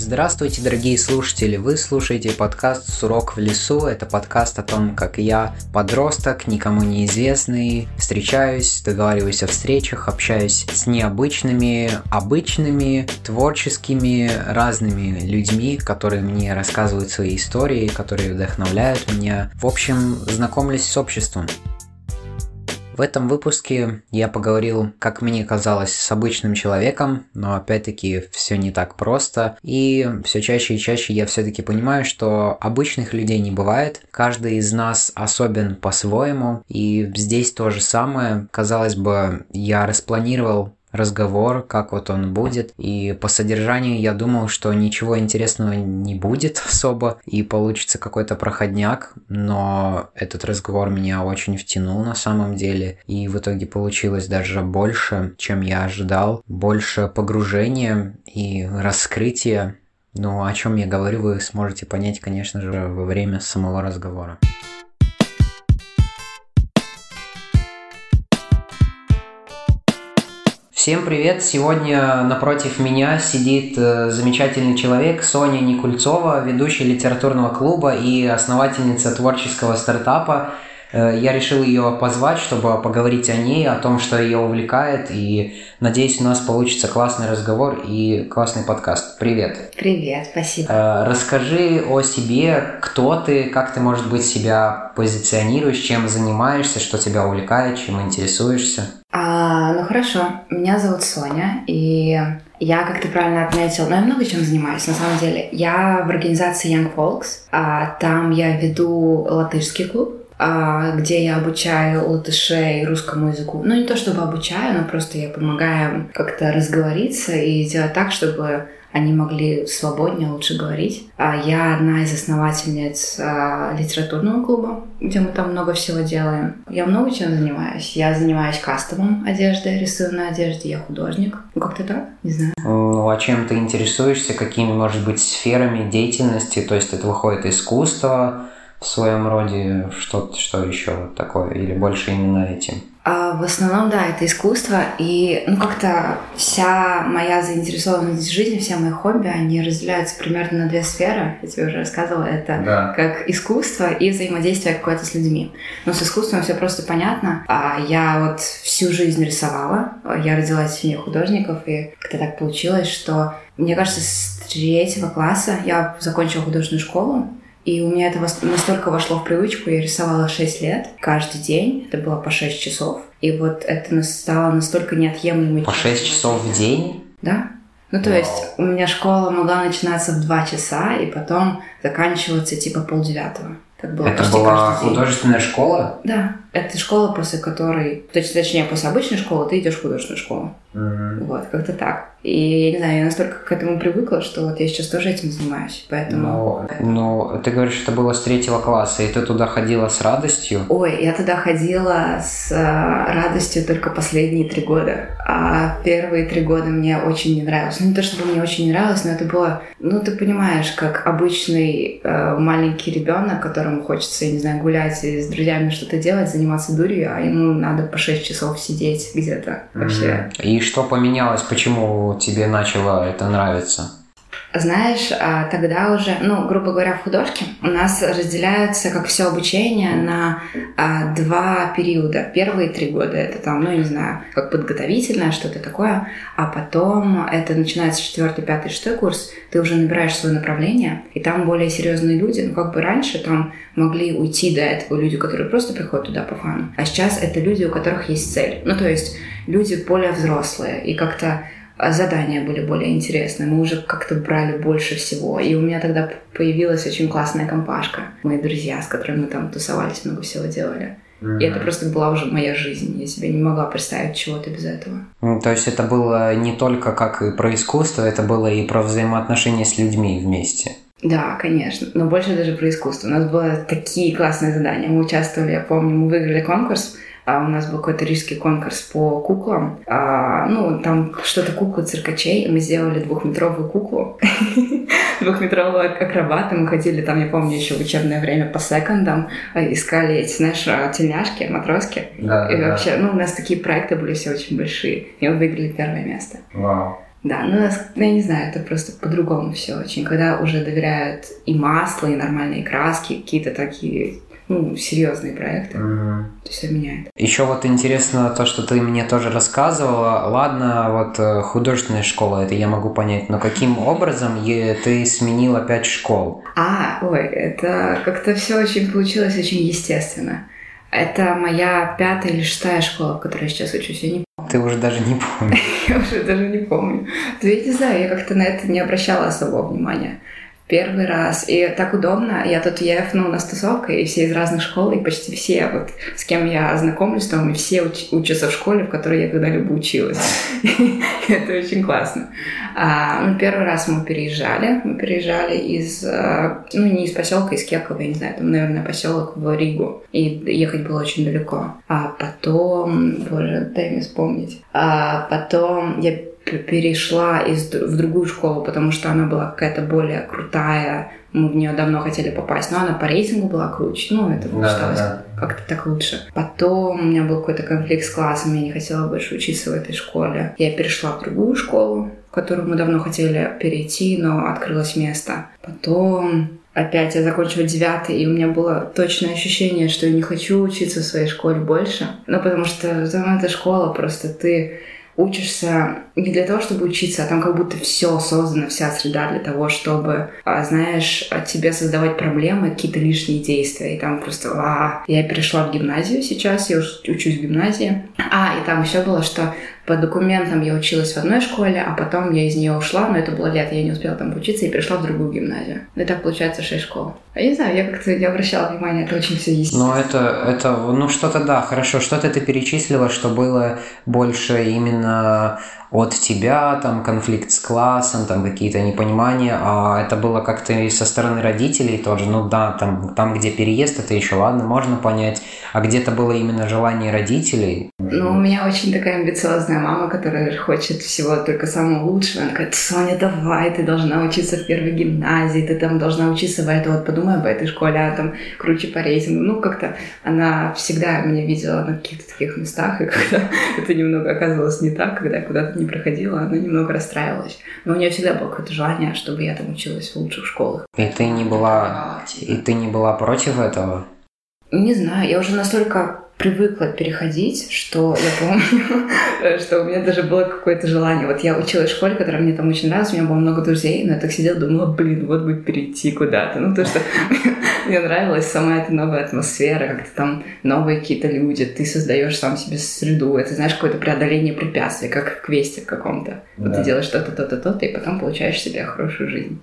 Здравствуйте, дорогие слушатели! Вы слушаете подкаст «Сурок в лесу». Это подкаст о том, как я, подросток, никому неизвестный, встречаюсь, договариваюсь о встречах, общаюсь с необычными, обычными, творческими, разными людьми, которые мне рассказывают свои истории, которые вдохновляют меня. В общем, знакомлюсь с обществом. В этом выпуске я поговорил, как мне казалось, с обычным человеком, но опять-таки все не так просто. И все чаще и чаще я все-таки понимаю, что обычных людей не бывает. Каждый из нас особен по-своему. И здесь то же самое. Казалось бы, я распланировал разговор, как вот он будет. И по содержанию я думал, что ничего интересного не будет особо, и получится какой-то проходняк, но этот разговор меня очень втянул на самом деле, и в итоге получилось даже больше, чем я ожидал, больше погружения и раскрытия. Ну, о чем я говорю, вы сможете понять, конечно же, во время самого разговора. Всем привет! Сегодня напротив меня сидит э, замечательный человек Соня Никульцова, ведущая литературного клуба и основательница творческого стартапа я решил ее позвать, чтобы поговорить о ней, о том, что ее увлекает, и надеюсь, у нас получится классный разговор и классный подкаст. Привет. Привет, спасибо. Э, расскажи о себе, кто ты, как ты, может быть, себя позиционируешь, чем занимаешься, что тебя увлекает, чем интересуешься. А, ну хорошо, меня зовут Соня, и я, как ты правильно отметил, ну я много чем занимаюсь, на самом деле. Я в организации Young Folks, а там я веду латышский клуб, где я обучаю латышей русскому языку. Ну, не то чтобы обучаю, но просто я помогаю как-то разговориться и сделать так, чтобы они могли свободнее, лучше говорить. А я одна из основательниц а, литературного клуба, где мы там много всего делаем. Я много чем занимаюсь. Я занимаюсь кастомом одежды, рисую на одежде, я художник. Ну, как-то так, не знаю. Ну, а чем ты интересуешься? Какими, может быть, сферами деятельности? То есть это выходит искусство, в своем роде что-то, что еще такое, или больше именно этим? А, в основном, да, это искусство, и, ну, как-то вся моя заинтересованность в жизни, все мои хобби, они разделяются примерно на две сферы, я тебе уже рассказывала, это да. как искусство и взаимодействие какое-то с людьми. Но с искусством все просто понятно. А я вот всю жизнь рисовала, я родилась в семье художников, и как-то так получилось, что, мне кажется, с третьего класса я закончила художественную школу, и у меня это настолько вошло в привычку, я рисовала 6 лет, каждый день, это было по 6 часов. И вот это стало настолько неотъемлемой По 6 часов в день? Да. Ну, то Вау. есть у меня школа могла начинаться в 2 часа и потом заканчиваться типа полдевятого. Было это была художественная школа? Да. Это школа, после которой... Точнее, после обычной школы ты идешь в художественную школу. Угу. Вот, как-то так. И я не знаю, я настолько к этому привыкла, что вот я сейчас тоже этим занимаюсь, поэтому... Но, но ты говоришь, это было с третьего класса, и ты туда ходила с радостью? Ой, я туда ходила с э, радостью только последние три года, а первые три года мне очень не нравилось. Ну, не то, чтобы мне очень не нравилось, но это было, ну, ты понимаешь, как обычный э, маленький ребенок, которому хочется, я не знаю, гулять и с друзьями что-то делать, заниматься дурью, а ему надо по 6 часов сидеть где-то вообще. И что поменялось, почему тебе начало это нравиться? Знаешь, а, тогда уже, ну, грубо говоря, в художке у нас разделяются, как все обучение, на а, два периода. Первые три года это там, ну, не знаю, как подготовительное, что-то такое, а потом это начинается четвертый, пятый, шестой курс, ты уже набираешь свое направление, и там более серьезные люди, ну, как бы раньше там могли уйти до этого люди, которые просто приходят туда по фану, а сейчас это люди, у которых есть цель. Ну, то есть люди более взрослые, и как-то задания были более интересные. Мы уже как-то брали больше всего. И у меня тогда появилась очень классная компашка. Мои друзья, с которыми мы там тусовались, много всего делали. Mm-hmm. И это просто была уже моя жизнь. Я себе не могла представить чего-то без этого. Ну, то есть это было не только как и про искусство, это было и про взаимоотношения с людьми вместе. Да, конечно, но больше даже про искусство. У нас были такие классные задания. Мы участвовали, я помню, мы выиграли конкурс а у нас был какой-то рижский конкурс по куклам. А, ну, там что-то куклы циркачей. Мы сделали двухметровую куклу. Двухметрового акробата. Мы ходили там, я помню, еще в учебное время по секондам. А, искали эти, знаешь, а, тельняшки, матроски. Да, и да. вообще, ну, у нас такие проекты были все очень большие. И мы выиграли первое место. Вау. Да, ну, я не знаю, это просто по-другому все очень. Когда уже доверяют и масло, и нормальные краски, какие-то такие ну, серьезные проекты. Мгм. То все меняет. Еще вот интересно то, что ты мне тоже рассказывала. Ладно, вот э, художественная школа, это я могу понять, но каким образом ты сменила пять школ? А, ой, это как-то все очень получилось очень естественно. Это моя пятая или шестая школа, в которой я сейчас учусь. Я не Ты уже даже не помнишь. Я уже даже не помню. Да я не знаю, я как-то на это не обращала особого внимания. Первый раз. И так удобно. Я тут ЕФ, ну, на стусовка, и все из разных школ, и почти все, вот с кем я знакомлюсь, там, и все уч- учатся в школе, в которой я когда-либо училась. Это очень классно. А, ну, первый раз мы переезжали. Мы переезжали из, э, ну, не из поселка, из Кекова, я не знаю, там, наверное, поселок в Ригу. И ехать было очень далеко. А потом, боже, дай мне вспомнить. А потом я перешла из, в другую школу, потому что она была какая-то более крутая. Мы в нее давно хотели попасть, но она по рейтингу была круче. Ну, это Да, считалось да. как-то так лучше. Потом у меня был какой-то конфликт с классом, я не хотела больше учиться в этой школе. Я перешла в другую школу, в которую мы давно хотели перейти, но открылось место. Потом опять я закончила девятый, и у меня было точное ощущение, что я не хочу учиться в своей школе больше. Ну, потому что там эта школа, просто ты учишься не для того, чтобы учиться, а там как будто все создано, вся среда для того, чтобы, а, знаешь, тебе создавать проблемы, какие-то лишние действия. И там просто... а, Я перешла в гимназию сейчас, я учусь в гимназии. А, и там еще было, что по документам я училась в одной школе, а потом я из нее ушла, но это было лето, я не успела там учиться и перешла в другую гимназию. И так получается шесть школ. Я не знаю, я как-то не обращала внимания, это очень все есть. Ну, это, это, ну, что-то да, хорошо. Что-то ты перечислила, что было больше именно от тебя, там, конфликт с классом, там, какие-то непонимания, а это было как-то и со стороны родителей тоже, ну да, там, там, где переезд, это еще ладно, можно понять, а где-то было именно желание родителей. Ну, у меня очень такая амбициозная мама, которая хочет всего только самого лучшего. Она говорит, Соня, давай, ты должна учиться в первой гимназии, ты там должна учиться в этой, вот подумай об этой школе, а там круче по рейтингу. Ну, как-то она всегда меня видела на каких-то таких местах, и когда это немного оказывалось не так, когда я куда-то не проходила, она немного расстраивалась. Но у нее всегда было какое-то желание, чтобы я там училась в лучших школах. И ты не была, и ты не была против этого? Не знаю, я уже настолько привыкла переходить, что я помню, что у меня даже было какое-то желание. Вот я училась в школе, которая мне там очень нравилась, у меня было много друзей, но я так сидела, думала, блин, вот бы перейти куда-то. Ну, то, что мне нравилась сама эта новая атмосфера, как-то там новые какие-то люди, ты создаешь сам себе среду, это, знаешь, какое-то преодоление препятствий, как в квесте каком-то. Вот Да. ты делаешь то-то, то-то, то-то, и потом получаешь себе хорошую жизнь.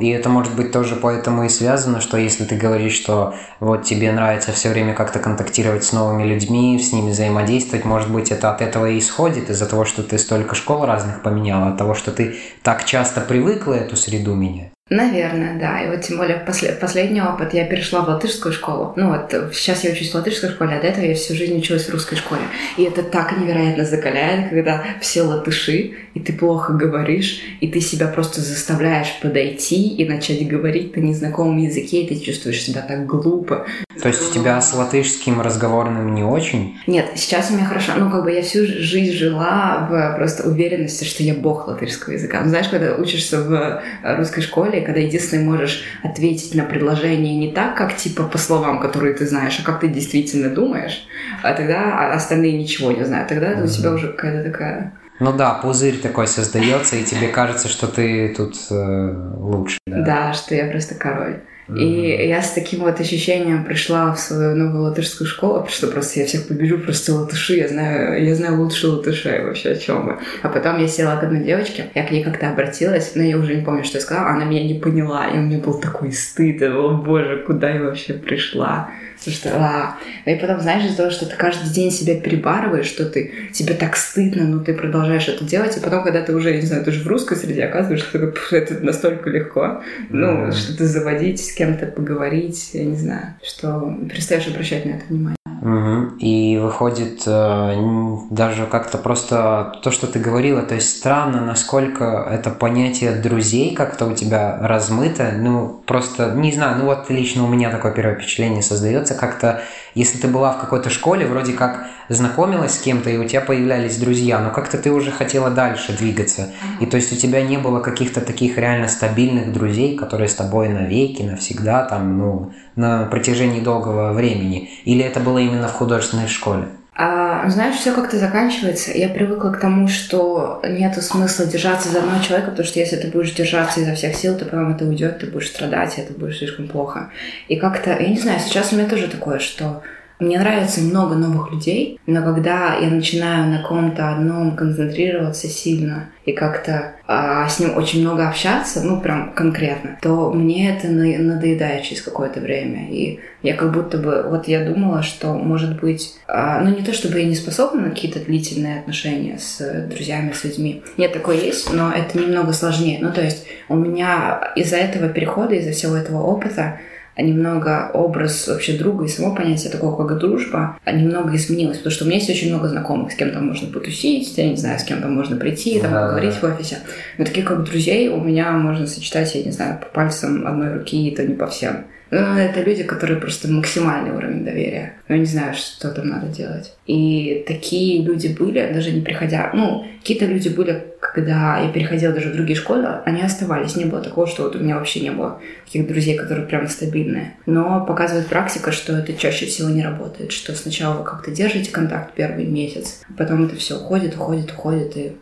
И это может быть тоже поэтому и связано, что если ты говоришь, что вот тебе нравится все время как-то контактировать с новыми людьми, с ними взаимодействовать, может быть, это от этого и исходит, из-за того, что ты столько школ разных поменяла, от того, что ты так часто привыкла эту среду менять. Наверное, да. И вот тем более после- последний опыт я перешла в латышскую школу. Ну вот э, сейчас я учусь в латышской школе, а до этого я всю жизнь училась в русской школе. И это так невероятно закаляет, когда все латыши, и ты плохо говоришь, и ты себя просто заставляешь подойти и начать говорить на незнакомом языке, и ты чувствуешь себя так глупо. То есть у тебя с латышским разговорным не очень? Нет, сейчас у меня хорошо. Ну, как бы я всю жизнь жила в просто уверенности, что я бог латышского языка. Ну, знаешь, когда учишься в э, русской школе, когда единственное можешь ответить на предложение не так, как типа по словам, которые ты знаешь, а как ты действительно думаешь, а тогда а остальные ничего не знают. Тогда у тебя уже какая-то такая... Ну да, пузырь такой создается, и тебе кажется, что ты тут э, лучше. Да. Да, что я просто король. И я с таким вот ощущением пришла в свою новую латышскую школу, что просто я всех побежу, просто латыши, я знаю, я знаю лучше латышей вообще о чем вы. А потом я села к одной девочке, я к ней как-то обратилась, но я уже не помню, что я сказала, она меня не поняла, и у меня был такой стыд, я думала, боже, куда я вообще пришла? Что, а, и потом, знаешь, из-за того, что ты каждый день себя перебарываешь, что ты, тебе так стыдно, но ты продолжаешь это делать, и потом, когда ты уже, не знаю, ты же в русской среде оказываешься, ты «Пф, это настолько легко, ну, Мгм. что-то заводить, с кем-то поговорить, я не знаю, что перестаешь обращать на это внимание. Угу. И выходит э, даже как-то просто то, что ты говорила, то есть странно, насколько это понятие друзей как-то у тебя размыто. Ну, просто, не знаю, ну вот лично у меня такое первое впечатление создается, как-то, если ты была в какой-то школе, вроде как знакомилась с кем-то, и у тебя появлялись друзья, но как-то ты уже хотела дальше двигаться. И то есть у тебя не было каких-то таких реально стабильных друзей, которые с тобой навеки, навсегда, там, ну, на протяжении долгого времени? Или это было именно в художественной школе? А, знаешь, все как-то заканчивается. Я привыкла к тому, что нету смысла держаться за одного человека, потому что если ты будешь держаться изо всех сил, то потом это уйдет, ты будешь страдать, и это будет слишком плохо. И как-то, я не знаю, сейчас у меня тоже такое, что мне нравится много новых людей, но когда я начинаю на ком-то одном концентрироваться сильно и как-то а, с ним очень много общаться, ну прям конкретно, то мне это надоедает через какое-то время. И я как будто бы, вот я думала, что может быть, а, ну не то чтобы я не способна на какие-то длительные отношения с друзьями, с людьми. Нет, такое есть, но это немного сложнее. Ну то есть у меня из-за этого перехода, из-за всего этого опыта, немного образ вообще друга и само понятие такого, как дружба, а немного изменилось, потому что у меня есть очень много знакомых, с кем там можно потусить, я не знаю, с кем там можно прийти, там да, поговорить да. в офисе. Но таких как друзей у меня можно сочетать, я не знаю, по пальцам одной руки, и то не по всем. Ну, это люди, которые просто максимальный уровень доверия. Я не знаю, что там надо делать. И такие люди были, даже не приходя... Ну, какие-то люди были, когда я переходила даже в другие школы, они оставались. Не было такого, что вот у меня вообще не было таких друзей, которые прям стабильные. Но показывает практика, что это чаще всего не работает. Что сначала вы как-то держите контакт первый месяц, а потом это все уходит, уходит, уходит, и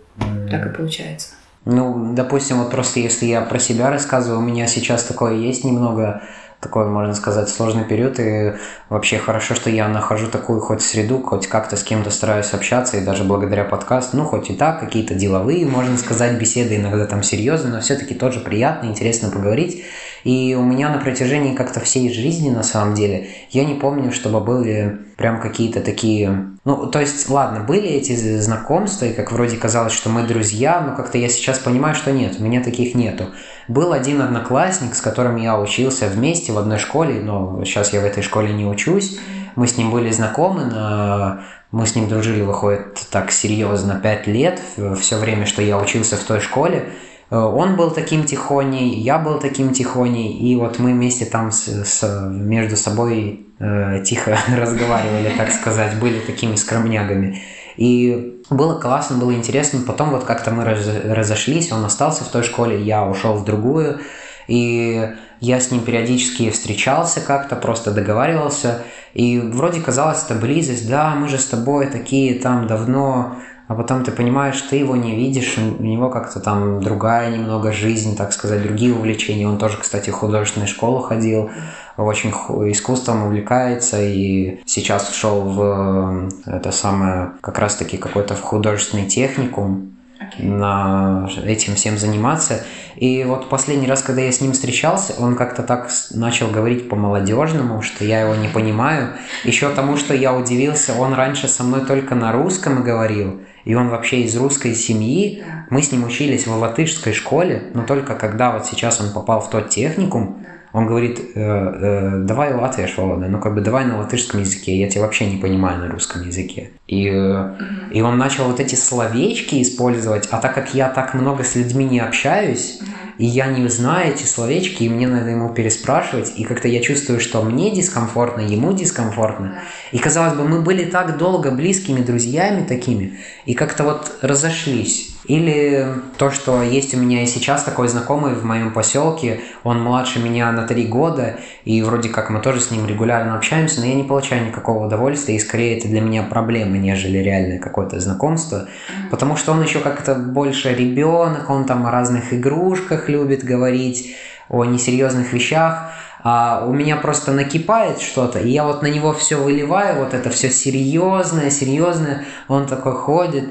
так и получается. Ну, допустим, вот просто если я про себя рассказываю, у меня сейчас такое есть немного такой, можно сказать, сложный период, и вообще хорошо, что я нахожу такую хоть среду, хоть как-то с кем-то стараюсь общаться, и даже благодаря подкасту, ну, хоть и так, какие-то деловые, можно сказать, беседы иногда там серьезные, но все-таки тоже приятно, интересно поговорить. И у меня на протяжении как-то всей жизни, на самом деле, я не помню, чтобы были прям какие-то такие... Ну, то есть, ладно, были эти знакомства, и как вроде казалось, что мы друзья, но как-то я сейчас понимаю, что нет, у меня таких нету. Был один одноклассник, с которым я учился вместе в одной школе, но сейчас я в этой школе не учусь. Мы с ним были знакомы, но мы с ним дружили, выходит, так серьезно, пять лет, все время, что я учился в той школе. Э, он был таким тихоней, я был таким тихоней, и вот мы вместе там с, с, между собой э, тихо разговаривали, так сказать, были такими скромнягами. И было классно, было интересно. Потом вот как-то мы раз, разошлись, он остался в той школе, я ушел в другую. И я с ним периодически встречался как-то, просто договаривался. И вроде казалось, это близость, да, мы же с тобой такие там давно а потом ты понимаешь, ты его не видишь, у него как-то там другая немного жизнь, так сказать, другие увлечения. Он тоже, кстати, в художественную школу ходил, очень искусством увлекается и сейчас шел в это самое, как раз-таки какой-то в художественный техникум этим всем заниматься. И вот последний раз, когда я с ним встречался, он как-то так начал говорить по-молодежному, что я его не понимаю. Еще тому, что я удивился, он раньше со мной только на русском говорил, и он вообще из русской семьи. Мы с ним учились в латышской школе, но только когда вот сейчас он попал в тот техникум, он говорит, э, э, давай латвиш Волода, ну как бы давай на латышском языке, я тебя вообще не понимаю на русском языке. И, э, и он начал вот эти словечки использовать, а так как я так много с людьми не общаюсь, и я не знаю эти словечки, и мне надо ему переспрашивать, и как-то я чувствую, что мне дискомфортно, ему дискомфортно. И казалось бы, мы были так долго близкими друзьями такими, и как-то вот разошлись. Или то, что есть у меня и сейчас такой знакомый в моем поселке, он младше меня на три года, и вроде как мы тоже с ним регулярно общаемся, но я не получаю никакого удовольствия, и скорее это для меня проблема, нежели реальное какое-то знакомство, потому что он еще как-то больше ребенок, он там о разных игрушках любит говорить, о несерьезных вещах, а у меня просто накипает что-то, и я вот на него все выливаю, вот это все серьезное, серьезное, он такой ходит,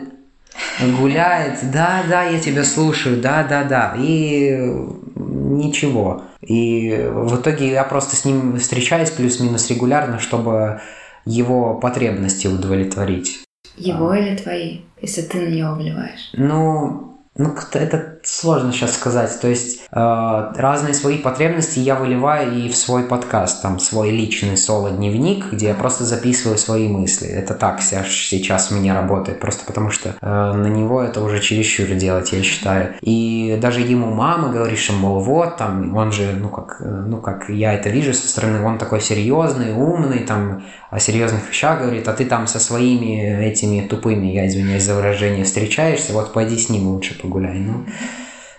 гуляет, да, да, я тебя слушаю, да, да, да, и ничего. И в итоге я просто с ним встречаюсь плюс-минус регулярно, чтобы его потребности удовлетворить. Его а. или твои, если ты на него вливаешь? Ну, Ну, это сложно сейчас сказать. То есть э, разные свои потребности я выливаю и в свой подкаст, там свой личный соло-дневник, где я просто записываю свои мысли. Это так сейчас у меня работает, просто потому что э, на него это уже чересчур делать, я считаю. И даже ему мама говорит, что, мол, вот, там, он же, ну как, ну как я это вижу со стороны, он такой серьезный, умный, там, о серьезных вещах говорит, а ты там со своими этими тупыми, я извиняюсь за выражение, встречаешься, вот пойди с ним лучше погуляй. Ну,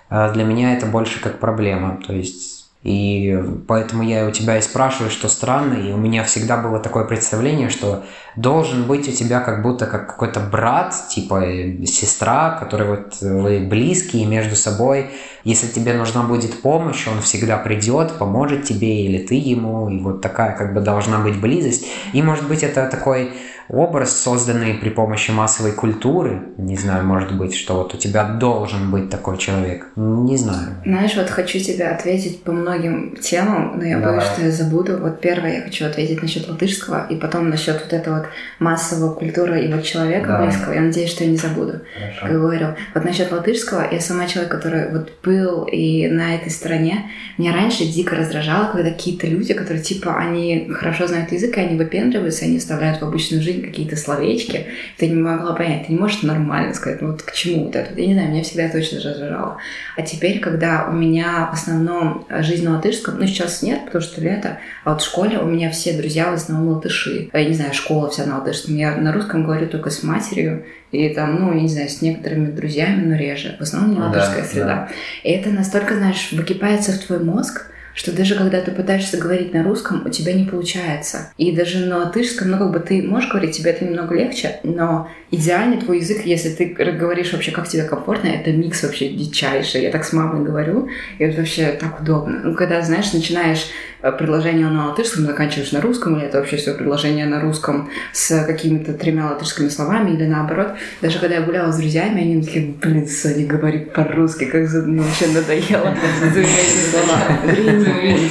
а для меня это больше как проблема, то есть и поэтому я у тебя и спрашиваю, что странно, и у меня всегда было такое представление, что должен быть у тебя как будто как какой-то брат, типа сестра, который вот вы близкие между собой. Если тебе нужна будет помощь, он всегда придет, поможет тебе, или ты ему, и вот такая как бы должна быть близость. И может быть это такой образ, созданный при помощи массовой культуры. Не знаю, может быть, что вот у тебя должен быть такой человек. Не знаю. Знаешь, вот хочу тебе ответить по многим темам, но я Давай. боюсь, что я забуду. Вот первое, я хочу ответить насчет латышского, и потом насчет вот этого вот массовой культуры и вот человека да. близкого. Я надеюсь, что я не забуду. Хорошо. Как говорю. Вот насчет латышского, я сама человек, который вот был и на этой стороне. Меня раньше дико раздражало, когда какие-то люди, которые типа, они хорошо знают язык, и они выпендриваются, они вставляют в обычную жизнь какие-то словечки, ты не могла понять, ты не можешь нормально сказать, ну вот к чему вот это. Я не знаю, меня всегда это очень раздражало. А теперь, когда у меня в основном жизнь на латышском, ну сейчас нет, потому что лето, а вот в школе у меня все друзья в основном латыши. Я не знаю, школа вся на латышском. Я на русском говорю только с матерью, и там, ну, я не знаю, с некоторыми друзьями, но реже. В основном не латышская да, среда. Да. И это настолько, знаешь, выкипается в твой мозг, что даже когда ты пытаешься говорить на русском, у тебя не получается. И даже на латышском, ну, как бы ты можешь говорить, тебе это немного легче, но идеальный твой язык, если ты говоришь вообще, как тебе комфортно, это микс вообще дичайший. Я так с мамой говорю, и это вообще так удобно. Ну, когда, знаешь, начинаешь предложение на латышском, заканчиваешь на русском, или это вообще все предложение на русском с какими-то тремя латышскими словами, или наоборот. Даже когда я гуляла с друзьями, они такие, блин, Соня, говори по-русски, как мне вообще надоело.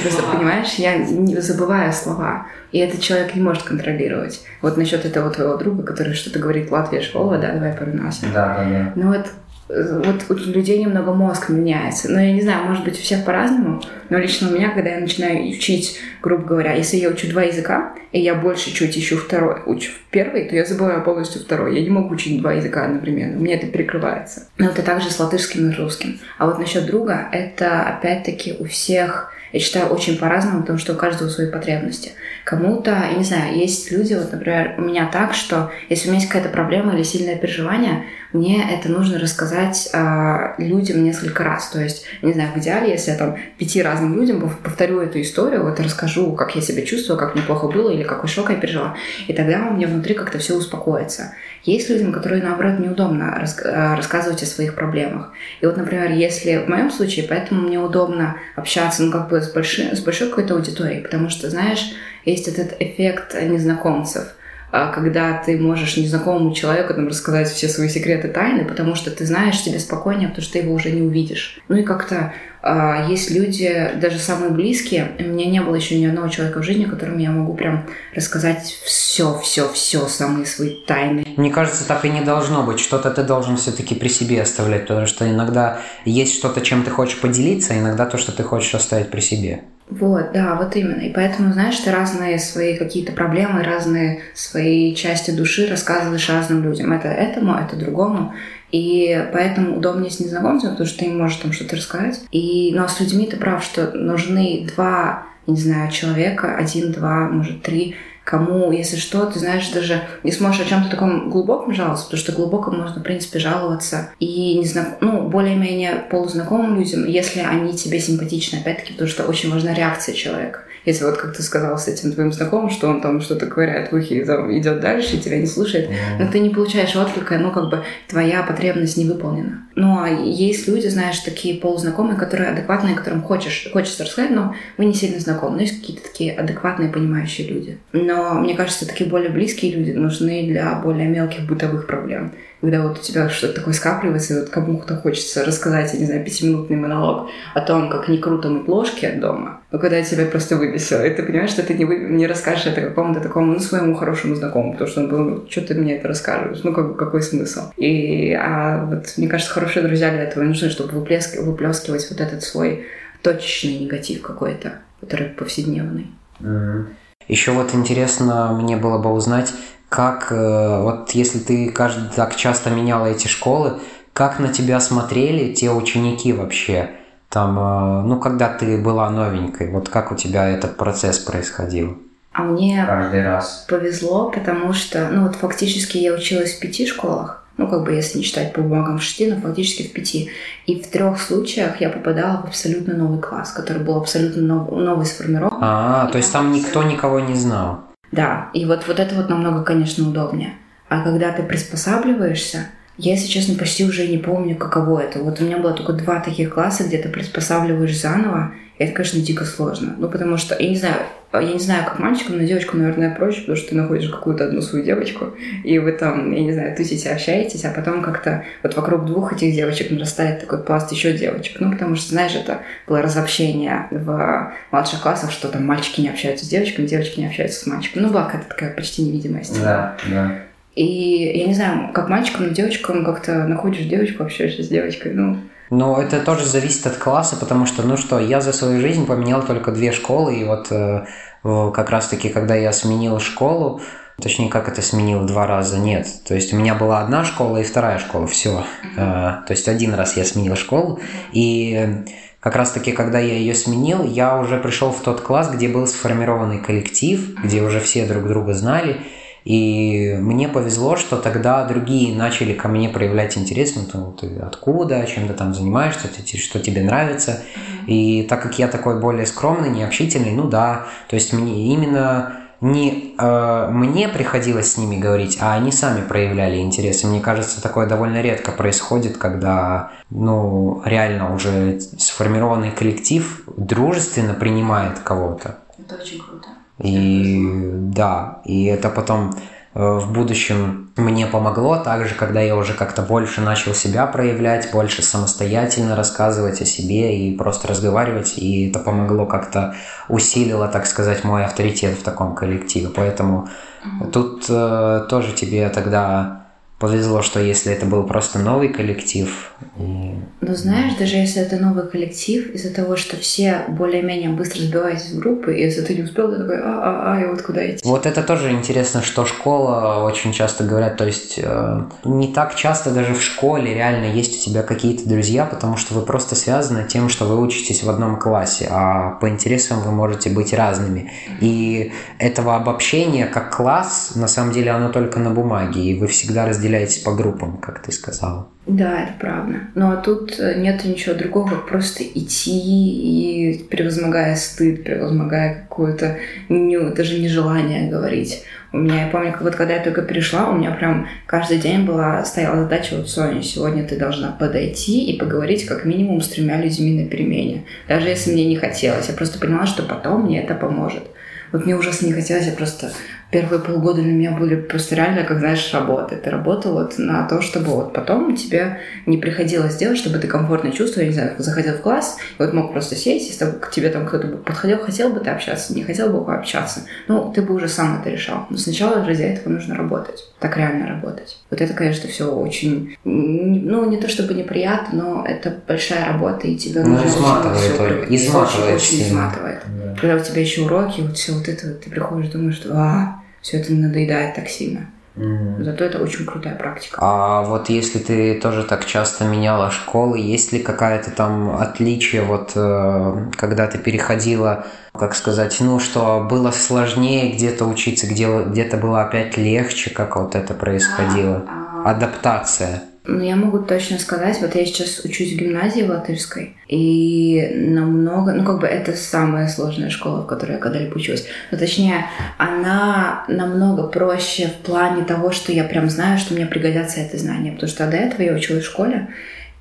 Просто, понимаешь, я не забываю слова. И этот человек не может контролировать. Вот насчет этого твоего друга, который что-то говорит Латвия школа, да, давай пару нас. Да, да, да. Ну вот вот у людей немного мозг меняется. Но я не знаю, может быть, у всех по-разному, но лично у меня, когда я начинаю учить, грубо говоря, если я учу два языка, и я больше чуть ищу второй, учу первый, то я забываю полностью второй. Я не могу учить два языка одновременно, у меня это перекрывается. Но это также с латышским и русским. А вот насчет друга, это опять-таки у всех я считаю, очень по-разному, потому что у каждого свои потребности. Кому-то, я не знаю, есть люди, вот, например, у меня так, что если у меня есть какая-то проблема или сильное переживание, мне это нужно рассказать э, людям несколько раз. То есть, не знаю, в идеале, если я там пяти разным людям повторю эту историю, вот расскажу, как я себя чувствую, как мне плохо было или какой шок я пережила, и тогда у меня внутри как-то все успокоится. Есть людям, которые, наоборот, неудобно рас а, рассказывать о своих проблемах. И вот, например, если в моем случае, поэтому мне удобно общаться, ну, как бы с большой, с большой какой-то аудиторией, потому что, знаешь, есть этот эффект незнакомцев – а когда ты можешь незнакомому человеку там, рассказать все свои секреты тайны, потому что ты знаешь себе спокойнее, потому что ты его уже не увидишь. Ну и как-то э, есть люди, даже самые близкие, у меня не было еще ни одного человека в жизни, которому я могу прям рассказать все, все, все, самые свои тайны. Мне кажется, так и не должно быть. Что-то ты должен все-таки при себе оставлять, потому что иногда есть что-то, чем ты хочешь поделиться, а иногда то, что ты хочешь оставить при себе. Вот, да, вот именно. И поэтому, знаешь, ты разные свои какие-то проблемы, разные свои части души рассказываешь разным людям. Это этому, это другому. И поэтому удобнее с незнакомцем, потому что ты им можешь там что-то рассказать. И, но с людьми ты прав, что нужны два, не знаю, человека, один, два, может, три, кому, если что, ты знаешь, даже не сможешь о чем-то таком глубоком жаловаться, потому что глубоко можно, в принципе, жаловаться и не знак... ну, более-менее полузнакомым людям, если они тебе симпатичны, опять-таки, потому что очень важна реакция человека. Если вот как ты сказал с этим твоим знакомым, что он там что-то ковыряет в ухе и там, идет дальше, и тебя не слушает, но ты не получаешь отклика, ну как бы твоя потребность не выполнена. Ну а есть люди, знаешь, такие полузнакомые, которые адекватные, которым хочешь, хочется рассказать, но вы не сильно знакомы. Но есть какие-то такие адекватные, понимающие люди. Но мне кажется, такие более близкие люди нужны для более мелких бытовых проблем когда вот у тебя что-то такое скапливается, и вот кому-то хочется рассказать, я не знаю, пятиминутный монолог о том, как не круто мыть ложки от дома, но когда тебя просто выбесило, и ты понимаешь, что ты не, вы... не расскажешь это какому-то такому, ну, своему хорошему знакомому, потому что он был, ну, что ты мне это расскажешь, ну, как, какой смысл? И, а вот, мне кажется, хорошие друзья для этого нужны, чтобы выплеск... выплескивать вот этот свой точечный негатив какой-то, который повседневный. Mm-hmm. Еще вот интересно мне было бы узнать, как, э, вот если ты каждый так часто меняла эти школы, как на тебя смотрели те ученики вообще? Там, э, ну, когда ты была новенькой, вот как у тебя этот процесс происходил? А мне каждый раз повезло, потому что, ну, вот фактически я училась в пяти школах, ну, как бы, если не считать по бумагам в шести, но фактически в пяти. И в трех случаях я попадала в абсолютно новый класс, который был абсолютно нов, новый сформирован. А, то есть там никто никого не знал. Да, и вот, вот это вот намного, конечно, удобнее. А когда ты приспосабливаешься, я, если честно, почти уже не помню, каково это. Вот у меня было только два таких класса, где ты приспосабливаешь заново, это, конечно, дико сложно. Ну, потому что, я не знаю, я не знаю, как мальчикам, но девочкам, наверное, проще, потому что ты находишь какую-то одну свою девочку, и вы там, я не знаю, тусите, общаетесь, а потом как-то вот вокруг двух этих девочек нарастает такой пласт еще девочек. Ну, потому что, знаешь, это было разобщение в младших классах, что там мальчики не общаются с девочками, девочки не общаются с мальчиками. Ну, была какая-то такая почти невидимость. Да, да. И я не знаю, как мальчикам, но девочкам как-то находишь девочку, общаешься с девочкой, ну... Но это тоже зависит от класса, потому что, ну что, я за свою жизнь поменял только две школы, и вот э, как раз-таки, когда я сменил школу, точнее, как это сменил два раза, нет. То есть у меня была одна школа и вторая школа, все. Э, то есть один раз я сменил школу, и как раз-таки, когда я ее сменил, я уже пришел в тот класс, где был сформированный коллектив, где уже все друг друга знали, и мне повезло, что тогда другие начали ко мне проявлять интерес, ну ты откуда, чем ты там занимаешься, что тебе нравится. И так как я такой более скромный, необщительный, ну да, то есть мне именно не э, мне приходилось с ними говорить, а они сами проявляли интерес. И мне кажется, такое довольно редко происходит, когда ну, реально уже сформированный коллектив дружественно принимает кого-то. Это очень круто. И да, и это потом э, в будущем мне помогло, также когда я уже как-то больше начал себя проявлять, больше самостоятельно рассказывать о себе и просто разговаривать, и это помогло как-то усилило, так сказать, мой авторитет в таком коллективе. Поэтому mm-hmm. тут э, тоже тебе тогда повезло, что если это был просто новый коллектив. И... Ну, знаешь, даже если это новый коллектив, из-за того, что все более-менее быстро сбиваются в группы, и если ты не успел, ты такой, а, а, а, и вот куда идти. Вот это тоже интересно, что школа, очень часто говорят, то есть э, не так часто даже в школе реально есть у тебя какие-то друзья, потому что вы просто связаны тем, что вы учитесь в одном классе, а по интересам вы можете быть разными. И этого обобщения как класс, на самом деле, оно только на бумаге, и вы всегда разделяете разделяетесь по группам, как ты сказала. Да, это правда. Ну а тут э, нет ничего другого, как просто идти и превозмогая стыд, превозмогая какое-то не, даже нежелание говорить. У меня, я помню, вот когда я только пришла, у меня прям каждый день была, стояла задача, вот, Соня, сегодня ты должна подойти и поговорить как минимум с тремя людьми на перемене. Даже если мне не хотелось. Я просто поняла, что потом мне это поможет. Вот мне ужасно не хотелось, я просто первые полгода для меня были просто реально, как, знаешь, работа. Ты работал вот на то, чтобы вот потом тебе не приходилось делать, чтобы ты комфортно чувствовал, не знаю, заходил в класс, и вот мог просто сесть, если к тебе там кто-то подходил, хотел бы ты общаться, не хотел бы пообщаться. Ну, ты бы уже сам это решал. Но сначала ради этого нужно работать. Так реально работать. Вот это, конечно, все очень, ну, не то чтобы неприятно, но это большая работа, и тебя ну, изматывает, все, изматывает, очень, очень изматывает. Да. Когда у тебя еще уроки, вот все вот это, ты приходишь, думаешь, что а, все это надоедает так сильно. Mm. Зато это очень крутая практика. А вот если ты тоже так часто меняла школы, есть ли какая-то там отличие, вот э, когда ты переходила, как сказать, ну что было сложнее где-то учиться, где, где-то было опять легче, как вот это происходило? А, а... Адаптация. Ну, я могу точно сказать, вот я сейчас учусь в гимназии латышской, и намного, ну, как бы это самая сложная школа, в которой я когда-либо училась. Но точнее, она намного проще в плане того, что я прям знаю, что мне пригодятся это знания, потому что до этого я училась в школе,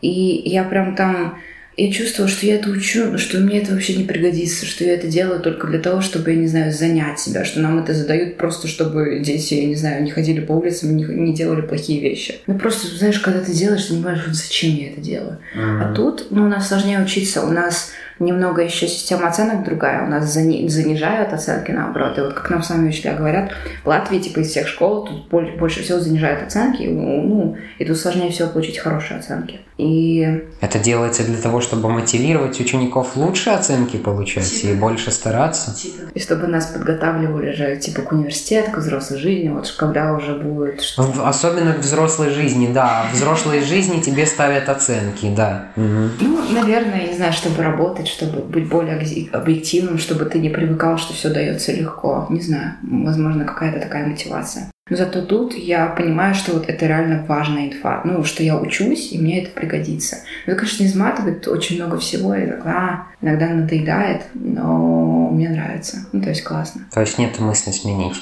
и я прям там я чувствую, что я это учу, что мне это вообще не пригодится, что я это делаю только для того, чтобы, я не знаю, занять себя, что нам это задают просто, чтобы дети, я не знаю, не ходили по улицам, не, не делали плохие вещи. Ну просто, знаешь, когда ты делаешь, ты не понимаешь, зачем я это делаю. Mm-hmm. А тут, ну, у нас сложнее учиться, у нас немного еще система оценок другая. У нас зани- занижают оценки наоборот. И вот как нам сами учителя говорят, в Латвии, типа, из всех школ тут больше всего занижают оценки. Ну, и тут сложнее всего получить хорошие оценки. И... Это делается для того, чтобы мотивировать учеников лучше оценки получать типа. и больше стараться? Типа. И чтобы нас подготавливали же, типа, к университету, к взрослой жизни, вот когда уже будет... Особенно к взрослой жизни, да. В взрослой жизни тебе ставят оценки, да. Угу. Ну, наверное, не знаю, чтобы работать, чтобы быть более объективным, чтобы ты не привыкал, что все дается легко. Не знаю, возможно, какая-то такая мотивация. Но зато тут я понимаю, что вот это реально важная инфа. Ну, что я учусь, и мне это пригодится. Это, конечно, не изматывает очень много всего. И так, а, иногда надоедает, но мне нравится. Ну, то есть классно. То есть нет мысли сменить?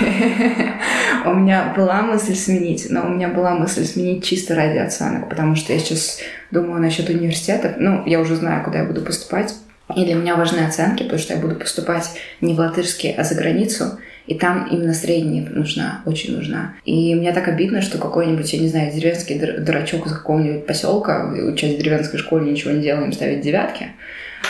У меня была мысль сменить, но у меня была мысль сменить чисто ради оценок, потому что я сейчас думаю насчет университетов. Ну, я уже знаю, куда я буду поступать. И для меня важны оценки, потому что я буду поступать не в латышский, а за границу. И там именно средняя нужна, очень нужна. И мне так обидно, что какой-нибудь, я не знаю, деревенский дурачок из какого-нибудь поселка, учась в деревенской школе, ничего не делаем, ставит девятки.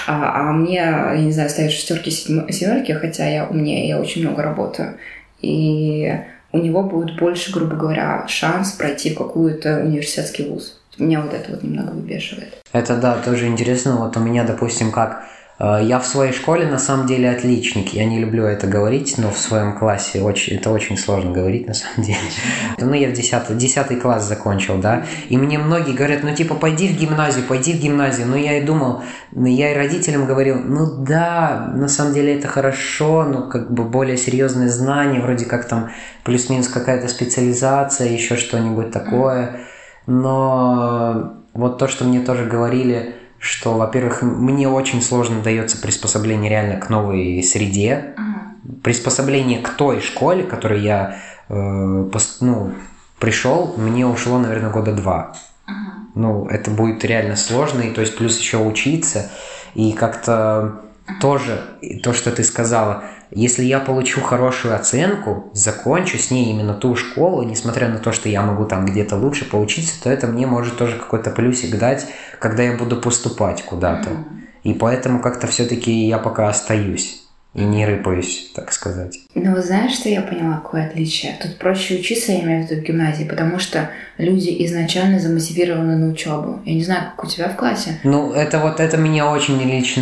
А, а мне, я не знаю, ставят шестерки, семерки, хотя я умнее, я очень много работаю. И у него будет больше, грубо говоря, шанс пройти в какую-то университетский вуз. Меня вот это вот немного выбешивает. Это да, тоже интересно. Вот у меня, допустим, как я в своей школе на самом деле отличник. Я не люблю это говорить, но в своем классе очень, это очень сложно говорить на самом деле. Ну, я в 10, 10 класс закончил, да. И мне многие говорят, ну, типа, пойди в гимназию, пойди в гимназию. Но я и думал, ну, я и родителям говорил, ну, да, на самом деле это хорошо, но как бы более серьезные знания, вроде как там плюс-минус какая-то специализация, еще что-нибудь такое. Но вот то, что мне тоже говорили, что, во-первых, мне очень сложно дается приспособление реально к новой среде, uh-huh. приспособление к той школе, к которой я э, пост, ну, пришел, мне ушло, наверное, года два. Uh-huh. Ну, это будет реально сложно, и то есть плюс еще учиться, и как-то. Тоже то, что ты сказала, если я получу хорошую оценку, закончу с ней именно ту школу, несмотря на то, что я могу там где-то лучше поучиться, то это мне может тоже какой-то плюсик дать, когда я буду поступать куда-то. И поэтому как-то все-таки я пока остаюсь и не рыпаюсь, так сказать. Ну, знаешь, что я поняла, какое отличие? Тут проще учиться, я имею в виду в гимназии, потому что люди изначально замотивированы на учебу. Я не знаю, как у тебя в классе. Ну, это вот это меня очень лично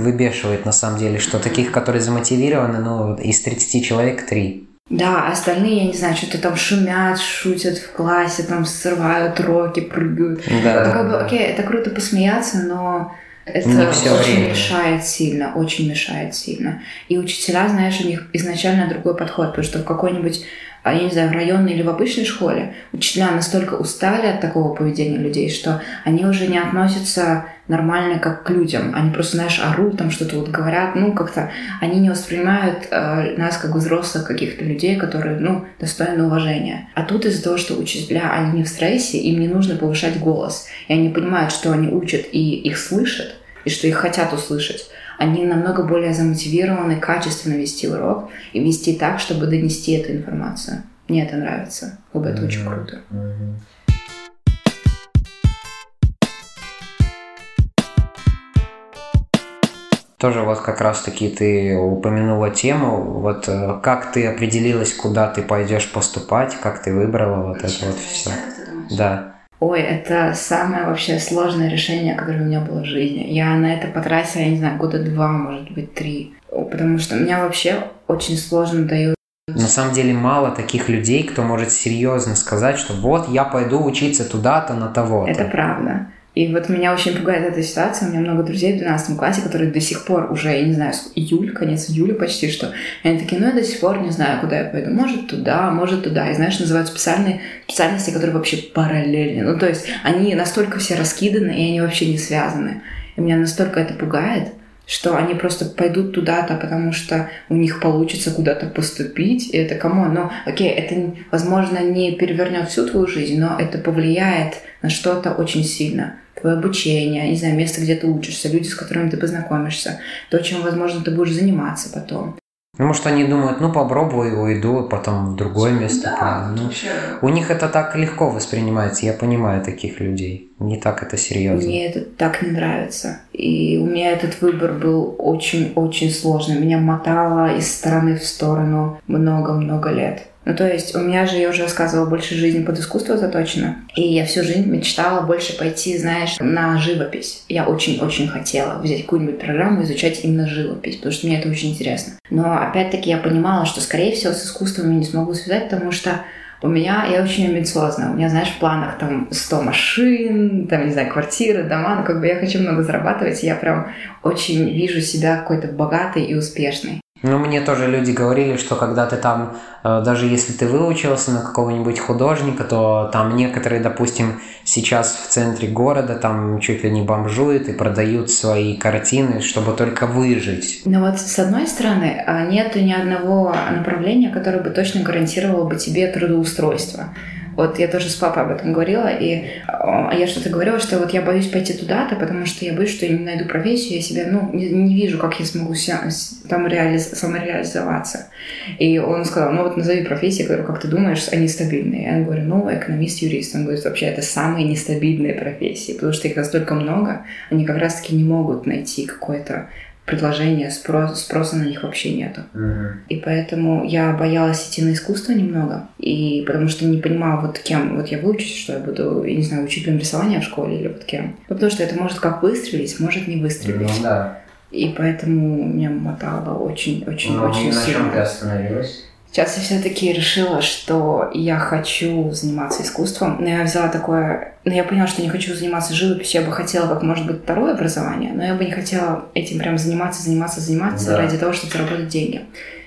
выбешивает, на самом деле, что таких, которые замотивированы, ну, из 30 человек три. Да, остальные, я не знаю, что-то там шумят, шутят в классе, там срывают роки, прыгают. Да. Ну, как бы, окей, это круто посмеяться, но это не все очень время. мешает сильно, очень мешает сильно. И учителя, знаешь, у них изначально другой подход, потому что в какой-нибудь, а, я не знаю, в районной или в обычной школе учителя настолько устали от такого поведения людей, что они уже не относятся нормально как к людям. Они просто, знаешь, орут, там что-то вот говорят, ну, как-то они не воспринимают э, нас как взрослых каких-то людей, которые, ну, достойны уважения. А тут из-за того, что учителя, они не в стрессе, им не нужно повышать голос, и они понимают, что они учат и их слышат, и что их хотят услышать, они намного более замотивированы качественно вести урок и вести так, чтобы донести эту информацию. Мне это нравится. Об это mm-hmm. очень круто. Mm-hmm. Тоже вот как раз-таки ты упомянула тему, вот э, как ты определилась, куда ты пойдешь поступать, как ты выбрала вот это вот все. Да. Ой, это самое вообще сложное решение, которое у меня было в жизни. Я на это потратила, я не знаю, года два, может быть, три. Потому что меня вообще очень сложно дают на самом деле мало таких людей, кто может серьезно сказать, что вот я пойду учиться туда-то на того-то. Это правда. И вот меня очень пугает эта ситуация. У меня много друзей в 12 классе, которые до сих пор уже, я не знаю, июль, конец июля почти что. И они такие, ну я до сих пор не знаю, куда я пойду. Может туда, может туда. И знаешь, называют специальные специальности, которые вообще параллельны. Ну то есть они настолько все раскиданы, и они вообще не связаны. И меня настолько это пугает, что они просто пойдут туда-то, потому что у них получится куда-то поступить, и это кому? Ну, окей, это, возможно, не перевернет всю твою жизнь, но это повлияет на что-то очень сильно. Твое обучение, не знаю, место, где ты учишься, люди, с которыми ты познакомишься, то, чем, возможно, ты будешь заниматься потом. Ну, может, они думают, ну, попробую, уйду, потом в другое место. Да, ну, вообще. у них это так легко воспринимается, я понимаю таких людей. Не так это серьезно. Мне это так не нравится. И у меня этот выбор был очень-очень сложный. Меня мотало из стороны в сторону много-много лет. Ну, то есть у меня же, я уже рассказывала, больше жизни под искусство заточена. И я всю жизнь мечтала больше пойти, знаешь, на живопись. Я очень-очень хотела взять какую-нибудь программу и изучать именно живопись, потому что мне это очень интересно. Но опять-таки я понимала, что, скорее всего, с искусством я не смогу связать, потому что у меня, я очень амбициозна. У меня, знаешь, в планах там 100 машин, там, не знаю, квартиры, дома. Ну, как бы я хочу много зарабатывать. Я прям очень вижу себя какой-то богатой и успешной. Мне тоже люди говорили, что когда ты там, э, даже если ты выучился на какого-нибудь художника, то там некоторые, допустим, сейчас в центре города там чуть ли не бомжуют и продают свои картины, чтобы только выжить. Ну вот с одной стороны, а, нет ни одного направления, которое бы точно гарантировало бы тебе трудоустройство. Вот я тоже с папой об этом говорила, и а, я что-то говорила, что вот я боюсь пойти туда-то, потому что я боюсь, что я не найду профессию, я себя, ну, не, не вижу, как я смогу себя, там реализ, самореализоваться. И он сказал, ну вот назови профессии, которые, как ты думаешь, они стабильные. Я говорю, ну, экономист-юрист. Он говорит, вообще это самые нестабильные профессии, потому что их настолько много, они как раз-таки не могут найти какое-то предложения, спрос, спроса на них вообще нету. Угу. И поэтому я боялась идти на искусство немного, и потому что не понимала, вот кем, вот я выучусь, что я буду, я не знаю, учителем рисования в школе или вот кем. Ну, потому что это может как выстрелить, может не выстрелить. Ну да. И поэтому меня мотало очень-очень-очень Ну, очень и на сильно. чем ты остановилась? Сейчас я все-таки решила, что я хочу заниматься искусством. Но я взяла такое... Но я поняла, что не хочу заниматься живописью. Я бы хотела, как может быть, второе образование, но я бы не хотела этим прям заниматься, заниматься, заниматься Да. ради того, чтобы заработать деньги.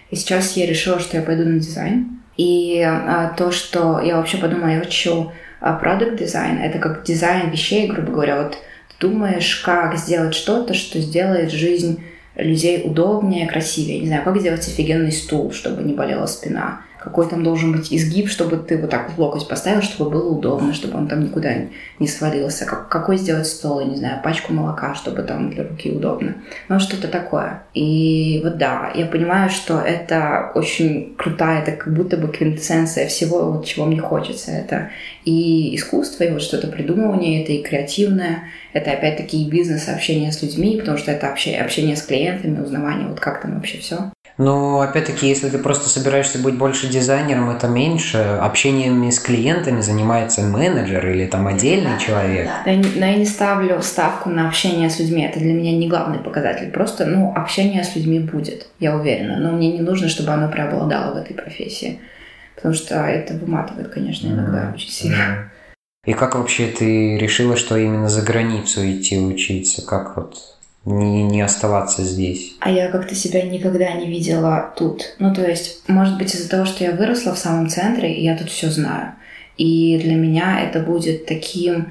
И сейчас я решила, что я пойду на дизайн. И а, то, что я вообще подумала, я хочу продукт дизайн, это как дизайн вещей, грубо говоря. Вот ты думаешь, как сделать что-то, что сделает жизнь людей удобнее, красивее. Не знаю, как сделать офигенный стул, чтобы не болела спина. Какой там должен быть изгиб, чтобы ты вот так вот локоть поставил, чтобы было удобно, чтобы он там никуда не свалился. Как, какой сделать стол, я не знаю, пачку молока, чтобы там для руки удобно. Ну, что-то такое. И вот да, я понимаю, что это очень крутая, это как будто бы квинтэссенция всего, вот чего мне хочется. Это и искусство, и вот что-то придумывание, это и креативное, это опять-таки и бизнес, общение с людьми, потому что это общение, общение с клиентами, узнавание, вот как там вообще все. Но опять-таки, если ты просто собираешься быть больше дизайнером, это меньше. Общениями с клиентами занимается менеджер или там отдельный человек. Но я, не, но я не ставлю ставку на общение с людьми. Это для меня не главный показатель. Просто, ну, общение с людьми будет, я уверена. Но мне не нужно, чтобы оно преобладало в этой профессии. Потому что это выматывает, конечно, иногда Мгм. очень сильно. Мгм. И как вообще ты решила, что именно за границу идти учиться? Как вот не, не оставаться здесь? А я как-то себя никогда не видела тут. Ну, то есть, может быть, из-за того, что я выросла в самом центре, и я тут все знаю. И для меня это будет таким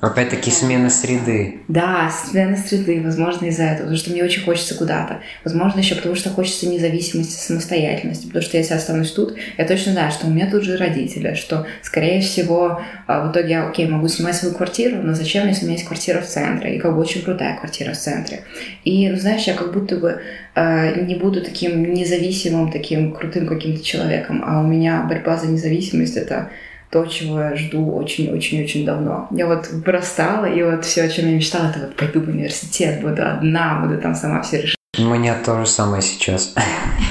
Опять-таки смена среды. Да, смена среды, возможно, из-за этого, потому что мне очень хочется куда-то. Возможно, еще потому что хочется независимости, самостоятельности, потому что если я останусь тут, я точно знаю, что у меня тут же родители, что, скорее всего, а, в итоге я, окей, могу снимать свою квартиру, но зачем, если у меня есть квартира в центре, и как бы очень крутая квартира в центре. И, ну, знаешь, я как будто бы э, не буду таким независимым, таким крутым каким-то человеком, а у меня борьба за независимость — это то, чего я жду очень-очень-очень давно. Я вот вырастала, и вот все, о чем я мечтала, это вот пойду в университет, буду одна, буду там сама все решать. У меня то же самое сейчас.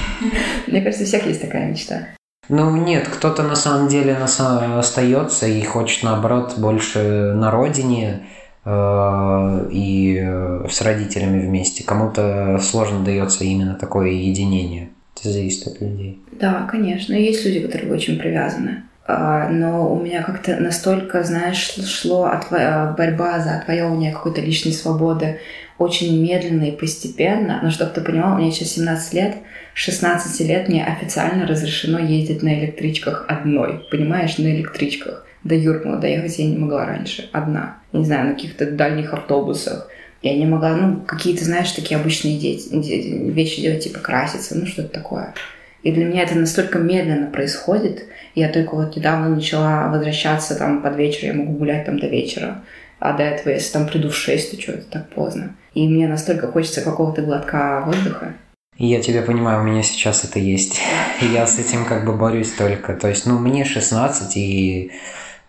Мне кажется, у всех есть такая мечта. Ну нет, кто-то на самом деле на остается и хочет наоборот больше на родине э, и э, с родителями вместе. Кому-то сложно дается именно такое единение. Это зависит от людей. Да, конечно. Есть люди, которые очень привязаны. А, Но у меня как-то настолько, знаешь, шло отво- борьба за отвоевывание какой-то личной свободы очень медленно и постепенно. Но чтобы ты понимал, меня сейчас 17 лет, 16 лет мне официально разрешено ездить на электричках одной. Понимаешь, на электричках. До Юрмала доехать я не могла раньше, одна. Не знаю, на каких-то дальних автобусах. Я не могла, ну, какие-то, знаешь, такие обычные дети, де- вещи делать, типа краситься, ну, что-то такое. И для меня это настолько медленно происходит. Я только вот недавно начала возвращаться там под вечер, я могу гулять там до вечера. а до этого, если там приду в 6, то что, это так поздно. И мне настолько хочется какого-то глотка воздуха. Я тебя понимаю, у меня сейчас это есть. Я с этим как бы борюсь только. То есть, ну, мне 16, и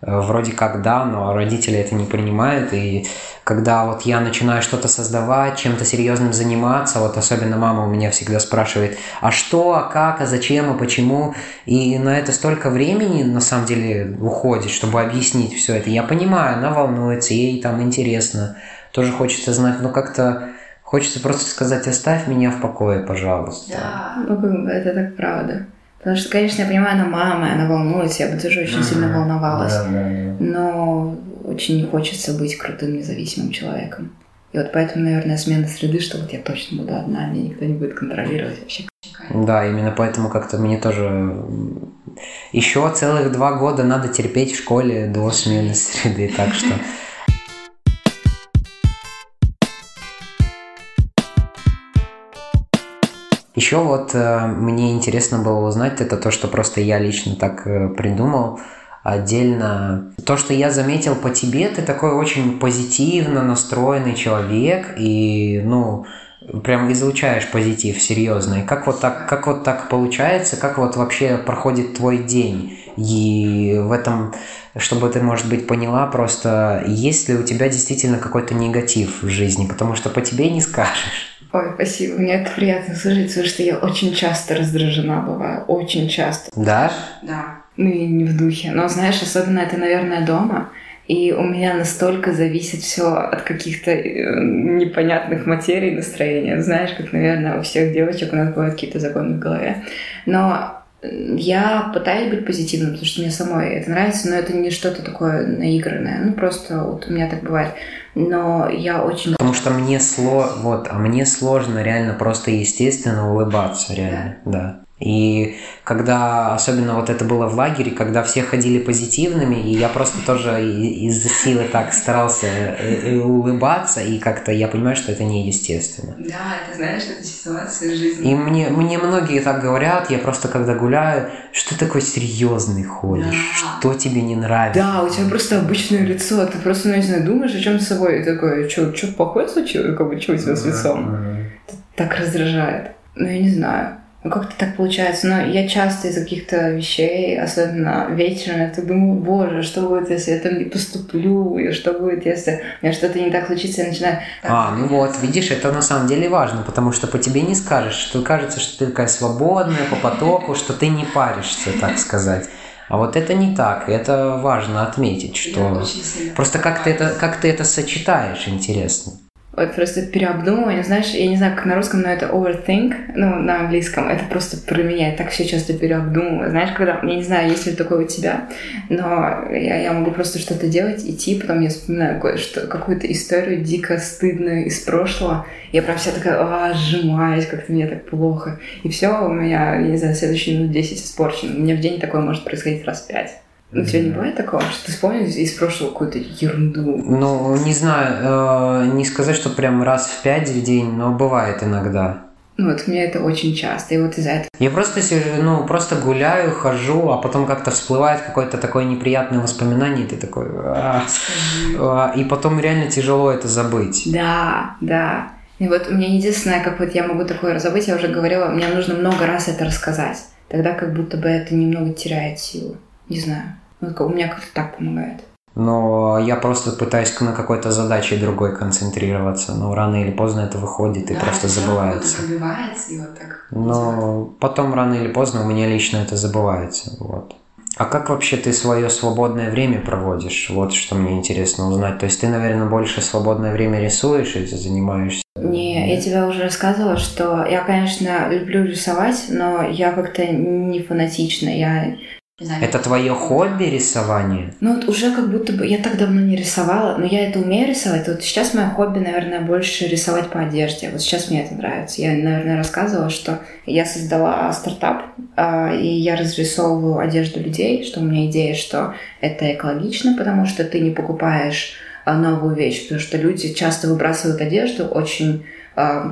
вроде как да, но родители это не принимают. И когда вот я начинаю что-то создавать, чем-то серьезным заниматься, вот особенно мама у меня всегда спрашивает, а что, а как, а зачем, а почему. И на это столько времени, на самом деле, уходит, чтобы объяснить все это. Я понимаю, она волнуется, ей там интересно, тоже хочется знать, но как-то Хочется просто сказать, оставь меня в покое, пожалуйста. Да, ну, это так правда. Потому что, конечно, я понимаю, она мама, она волнуется, я бы тоже очень сильно волновалась. Да, да, да. Но очень не хочется быть крутым, независимым человеком. И вот поэтому, наверное, смена среды, что вот я точно буду одна, меня никто не будет контролировать вообще. Да, именно поэтому как-то мне тоже еще целых два года надо терпеть в школе до смены среды, так что Еще вот э, мне интересно было узнать, это то, что просто я лично так э, придумал отдельно. То, что я заметил по тебе, ты такой очень позитивно настроенный человек и, ну, прям излучаешь позитив серьезный. Как вот так, как вот так получается, как вот вообще проходит твой день? И в этом, чтобы ты, может быть, поняла просто, есть ли у тебя действительно какой-то негатив в жизни, потому что по тебе не скажешь. Ой, спасибо. Мне это приятно слышать, потому что я очень часто раздражена бываю. Очень часто. Да? Да. Ну и не в духе. Но знаешь, особенно это, наверное, дома. И у меня настолько зависит все от каких-то э, непонятных материй настроения. Знаешь, как, наверное, у всех девочек у нас бывают какие-то законы в голове. Но я пытаюсь быть позитивным, потому что мне самой это нравится, но это не что-то такое наигранное. Ну, просто вот у меня так бывает но я очень... Потому что мне сло... вот, а мне сложно реально просто естественно улыбаться, реально, да. да. И когда, особенно вот это было в лагере, когда все ходили позитивными, и я просто тоже из-за силы так старался э, э, улыбаться, и как-то я понимаю, что это неестественно. Да, это знаешь, это ситуация жизни. И мне, мне многие так говорят, я просто когда гуляю, что ты такой серьезный ходишь, да. что тебе не нравится. Да, у тебя просто обычное лицо, ты просто, ну, не знаю, думаешь о чем с собой, и такой, что, что плохое случилось, как бы, что у тебя с лицом? Так раздражает. Ну, я не знаю. Ну, как-то так получается. Но я часто из каких-то вещей, особенно вечером, я так думаю, боже, что будет, если я там не поступлю, и что будет, если у меня что-то не так случится, я начинаю... А, ну вот, видишь, это на самом деле важно, потому что по тебе не скажешь, что кажется, что ты такая свободная, по потоку, что ты не паришься, так сказать. А вот это не так, и это важно отметить, что просто как ты это, как ты это сочетаешь, интересно. Вот просто переобдумывание, знаешь, я не знаю, как на русском, но это overthink, ну, на английском, это просто про меня, я так все часто переобдумываю. Знаешь, когда, я не знаю, есть ли такое у тебя, но я, я могу просто что-то делать, идти, потом я вспоминаю кое-что, какую-то историю дико стыдную из прошлого, я прям вся такая, а, сжимаюсь, как-то мне так плохо. И все у меня, я не знаю, следующие минут 10 испорчено. У меня в день такое может происходить раз пять. У тебя не бывает такого, что ты вспомнишь из прошлого какую-то ерунду? Ну, не знаю, э, не сказать, что прям раз в пять в день, но бывает иногда. Ну, вот у меня это очень часто, и вот из-за этого... Я просто сижу, ну, просто гуляю, хожу, а потом как-то всплывает какое-то такое неприятное воспоминание, и ты такой... А, а, и потом реально тяжело это забыть. Да, да. И вот у меня единственное, как вот я могу такое забыть, я уже говорила, мне нужно много раз это рассказать. Тогда как будто бы это немного теряет силу. Не знаю. Ну, у меня как-то так помогает. Но я просто пытаюсь на какой-то задаче другой концентрироваться. Но рано или поздно это выходит и да, просто забывается. Забывается и вот так. Но потом рано или поздно у меня лично это забывается. Вот. А как вообще ты свое свободное время проводишь? Вот что мне интересно узнать. То есть ты, наверное, больше свободное время рисуешь и занимаешься? Не, я тебе уже рассказывала, что я, конечно, люблю рисовать, но я как-то не фанатична. Я это твое хобби рисование? Ну вот уже как будто бы я так давно не рисовала, но я это умею рисовать. Вот сейчас мое хобби, наверное, больше рисовать по одежде. Вот сейчас мне это нравится. Я, наверное, рассказывала, что я создала стартап, а, и я разрисовываю одежду людей, что у меня идея, что это экологично, потому что ты не покупаешь а, новую вещь, потому что люди часто выбрасывают одежду очень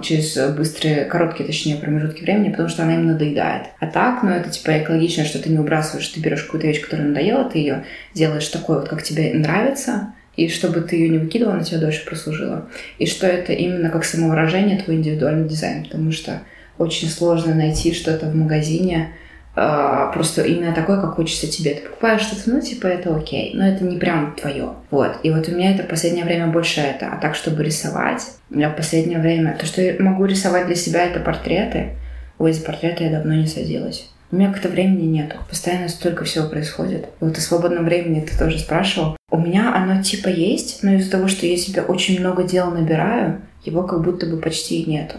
через быстрые, короткие, точнее, промежутки времени, потому что она им надоедает. А так, ну, это типа экологично, что ты не выбрасываешь, ты берешь какую-то вещь, которая надоела, ты ее делаешь такой вот, как тебе нравится, и чтобы ты ее не выкидывала, она тебя дольше прослужила. И что это именно как самовыражение, твой индивидуальный дизайн, потому что очень сложно найти что-то в магазине, Uh, просто именно такое, как хочется тебе. Ты покупаешь что-то, ну, типа, это окей, но это не прям твое. Вот. И вот у меня это в последнее время больше это. А так, чтобы рисовать, я в последнее время... То, что я могу рисовать для себя, это портреты. Ой, за портреты я давно не садилась. У меня как-то времени нету. Постоянно столько всего происходит. И вот о свободном времени ты тоже спрашивал. У меня оно типа есть, но из-за того, что я себе очень много дел набираю, его как будто бы почти и нету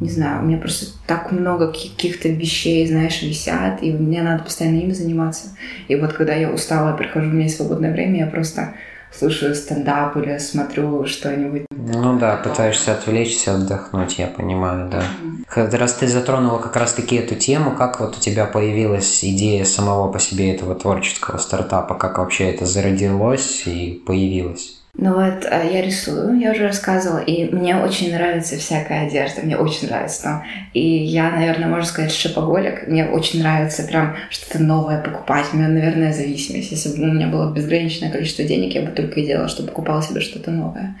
не знаю, у меня просто так много каких-то вещей, знаешь, висят, и мне надо постоянно ими заниматься. И вот когда я устала, прихожу, у меня есть свободное время, я просто слушаю стендап или смотрю что-нибудь. Ну да, пытаешься отвлечься, отдохнуть, я понимаю, да. Mm-hmm. Раз ты затронула как раз-таки эту тему, как вот у тебя появилась идея самого по себе этого творческого стартапа, как вообще это зародилось и появилось? Ну вот, э, я рисую, я уже рассказывала, и мне очень нравится всякая одежда, мне очень нравится там. И я, наверное, можно сказать, шипоголик, мне очень нравится прям что-то новое покупать. У меня, наверное, зависимость. Если бы у меня было безграничное количество денег, я бы только и делала, что покупала себе что-то новое.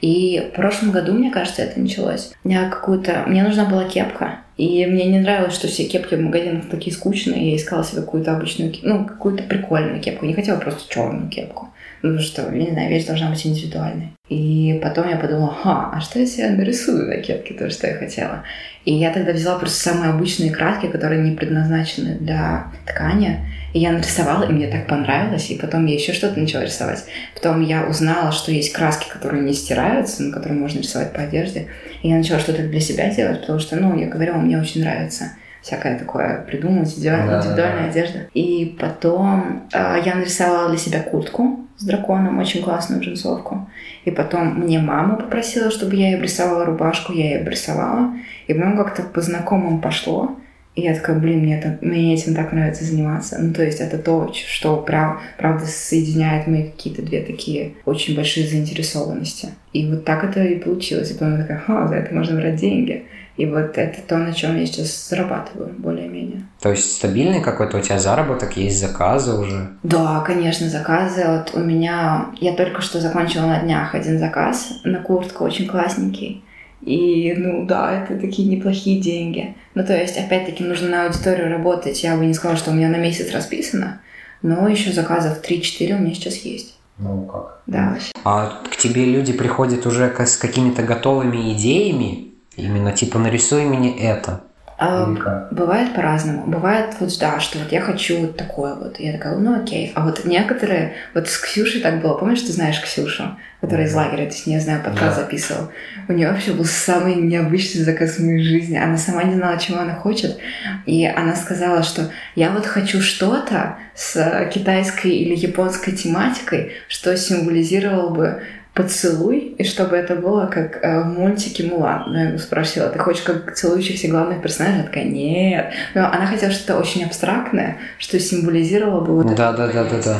И в прошлом году, мне кажется, это началось. Мне какую-то... Мне нужна была кепка, и мне не нравилось, что все кепки в магазинах такие скучные. Я искала себе какую-то обычную, ну, какую-то прикольную кепку. Не хотела просто черную кепку. Ну что, я не знаю, вещь должна быть индивидуальной. И потом я подумала, ха, а что если я нарисую на кепке то, что я хотела? И я тогда взяла просто самые обычные краски, которые не предназначены для ткани. И я нарисовала, и мне так понравилось. И потом я еще что-то начала рисовать. Потом я узнала, что есть краски, которые не стираются, на которые можно рисовать по одежде. И я начала что-то для себя делать, потому что, ну, я говорила, мне очень нравится всякое такое придумывать, индивидуальная, да, индивидуальная да. одежда. И потом э, я нарисовала для себя куртку с драконом, очень классную джинсовку. И потом мне мама попросила, чтобы я ей обрисовала рубашку, я ей обрисовала. И потом как-то по знакомым пошло. И я такая, блин, мне, это, мне этим так нравится заниматься. Ну, то есть это то, что прав, правда соединяет мои какие-то две такие очень большие заинтересованности. И вот так это и получилось. И потом я такая, ха, за это можно брать деньги. И вот это то, на чем я сейчас зарабатываю, более-менее. То есть стабильный какой-то у тебя заработок, есть заказы уже? Да, конечно, заказы. Вот у меня... Я только что закончила на днях один заказ на куртку, очень классненький. И, ну да, это такие неплохие деньги. Ну, то есть, опять-таки, нужно на аудиторию работать. Я бы не сказала, что у меня на месяц расписано, но еще заказов 3-4 у меня сейчас есть. Ну как? Да. А к тебе люди приходят уже с какими-то готовыми идеями? Именно типа нарисуй мне это. А, бывает по-разному. Бывает вот, да, что вот я хочу вот такое вот. Я такая, ну окей. А вот некоторые, вот с Ксюшей так было. Помнишь, ты знаешь Ксюшу, которая из лагеря, ты с ней, я знаю, подкаст да. записывал. У нее вообще был самый необычный заказ в моей жизни. Она сама не знала, чего она хочет. И она сказала, что я вот хочу что-то с китайской или японской тематикой, что символизировало бы поцелуй, и чтобы это было как э, в мультике Мулан. Ну, я его спросила, ты хочешь как целующихся главных персонажей? Она такая, нет. Но она хотела что-то очень абстрактное, что символизировало бы вот да, это. Да, да, да, да.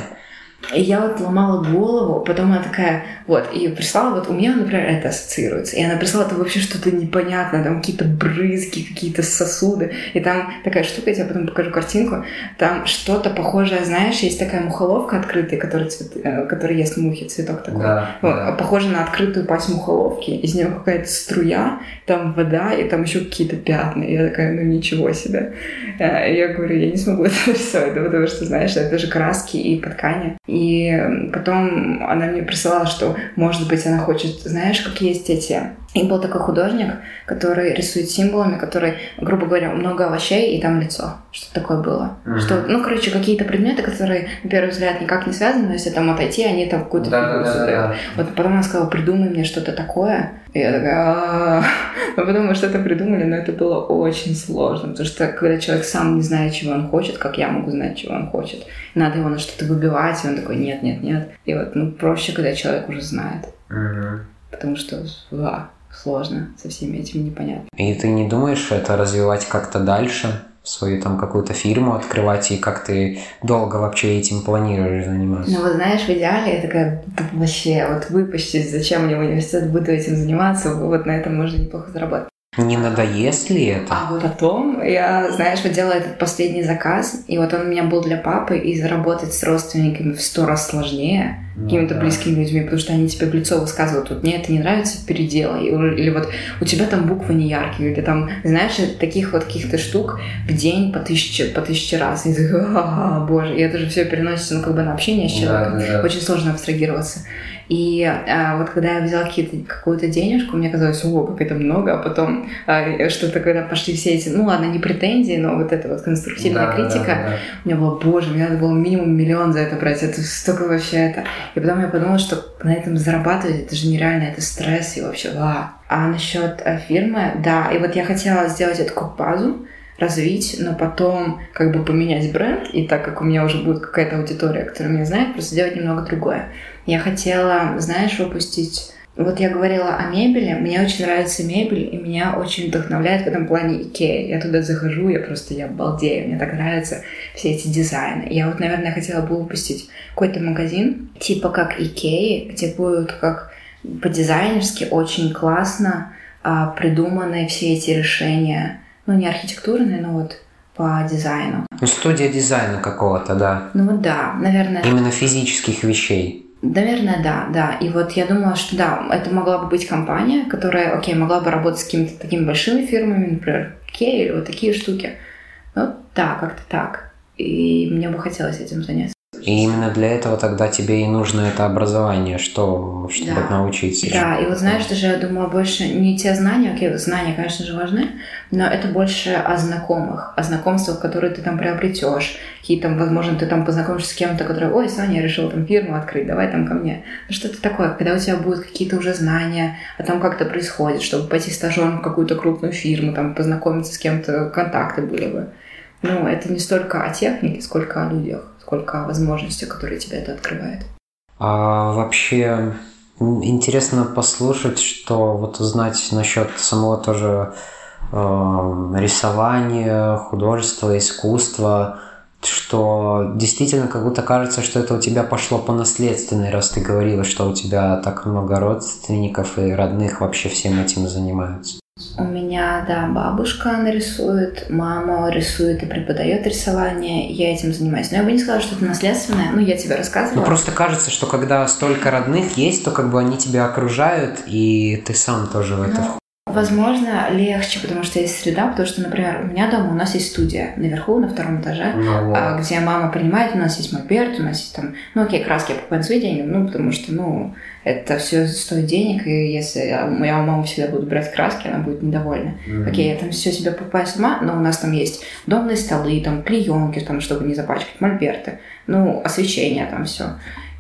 И я вот ломала голову, потом она такая, вот, и прислала, вот у меня, например, это ассоциируется. И она прислала это вообще что-то непонятное, там какие-то брызги, какие-то сосуды. И там такая штука, я тебе потом покажу картинку, там что-то похожее, знаешь, есть такая мухоловка открытая, которая, цвет, э, которая ест мухи, цветок такой. Да, вот, да. Похоже на открытую пасть мухоловки. Из нее какая-то струя, там вода, и там еще какие-то пятна. И я такая, ну ничего себе. Э, я говорю, я не смогу это рисовать, потому что, знаешь, это же краски и по ткани. И потом она мне присылала, что, может быть, она хочет, знаешь, как есть эти... И был такой художник, который рисует символами, который, грубо говоря, много овощей и там лицо. Что такое было? Uh-huh. Что, ну, короче, какие-то предметы, которые, на первый взгляд, никак не связаны, но если там отойти, они там какую-то да, фигуру да, создают. Да, да. Вот потом она сказала, придумай мне что-то такое. И я такая, ну, потом мы что-то придумали, но это было очень сложно, потому что когда человек сам не знает, чего он хочет, как я могу знать, чего он хочет, надо его на что-то выбивать, и он такой, нет, нет, нет. И вот, ну, проще, когда человек уже знает. Uh-huh. Потому что, да, сложно со всеми этими непонятно. И ты не думаешь это развивать как-то дальше? свою там какую-то фирму открывать, и как ты долго вообще этим планируешь заниматься? Ну вот знаешь, в идеале я такая, вообще, вот выпустить, зачем мне в университет буду этим заниматься, вот на этом можно неплохо заработать. Не надоест ли это? А вот потом я, знаешь, вот делала этот последний заказ, и вот он у меня был для папы, и заработать с родственниками в сто раз сложнее, ну, какими-то да. близкими людьми, потому что они тебе в лицо высказывают, вот мне это не нравится, переделай. Или вот у тебя там буквы не яркие, или там, знаешь, таких вот каких-то штук в день по тысяче, по тысяче раз. И ты боже, и это же все переносится, ну, как бы на общение с человеком. Да, да, да. Очень сложно абстрагироваться. И а, вот когда я взяла какую-то денежку, мне казалось, о, как это много, а потом а, что-то, когда пошли все эти, ну ладно, не претензии, но вот эта вот конструктивная да, критика, да, да. у меня было, боже, мне надо было минимум миллион за это брать, это столько вообще это. И потом я подумала, что на этом зарабатывать, это же нереально, это стресс и вообще, ва. А насчет а, фирмы, да, и вот я хотела сделать эту базу, развить, но потом как бы поменять бренд, и так как у меня уже будет какая-то аудитория, которая меня знает, просто сделать немного другое. Я хотела, знаешь, выпустить вот я говорила о мебели, мне очень нравится мебель, и меня очень вдохновляет в этом плане Икея. Я туда захожу, я просто, я балдею, мне так нравятся все эти дизайны. Я вот, наверное, хотела бы выпустить какой-то магазин, типа как Икеи, где будут как по-дизайнерски очень классно а, придуманы все эти решения ну, не архитектурные, но вот по дизайну. Ну, студия дизайна какого-то, да. Ну да, наверное. Именно физических вещей. Наверное, да, да. И вот я думала, что да, это могла бы быть компания, которая, окей, могла бы работать с какими-то такими большими фирмами, например, Кей или вот такие штуки. Ну да, как-то так. И мне бы хотелось этим заняться. И именно для этого тогда тебе и нужно это образование, что, чтобы да. научиться. Да, и вот знаешь, даже я думаю, больше не те знания, окей, знания, конечно же, важны, но это больше о знакомых, о знакомствах, которые ты там приобретешь. Какие там, возможно, ты там познакомишься с кем-то, который, ой, Саня, я решил там фирму открыть, давай там ко мне. Ну, что-то такое, когда у тебя будут какие-то уже знания о том, как это происходит, чтобы пойти стажером в какую-то крупную фирму, там, познакомиться с кем-то, контакты были бы. Ну, это не столько о технике, сколько о людях сколько возможностей, которые тебе это открывает. А вообще интересно послушать, что вот узнать насчет самого тоже э, рисования, художества, искусства, что действительно как будто кажется, что это у тебя пошло по наследственной, раз ты говорила, что у тебя так много родственников и родных вообще всем этим занимаются. У меня, да, бабушка нарисует, мама рисует и преподает рисование, я этим занимаюсь. Но я бы не сказала, что это наследственное, ну, я тебе рассказывала. Ну, просто кажется, что когда столько родных есть, то как бы они тебя окружают, и ты сам тоже в это ну, Возможно, легче, потому что есть среда, потому что, например, у меня дома у нас есть студия наверху, на втором этаже, ну, вот. где мама принимает, у нас есть мольберт, у нас есть там, ну окей, краски я покупаю свои деньги, ну потому что, ну, это все стоит денег, и если я, я у мамы всегда буду брать краски, она будет недовольна. Mm-hmm. Окей, я там все себе покупаю сама, но у нас там есть домные столы, там клеенки, там, чтобы не запачкать мольберты, ну, освещение там все.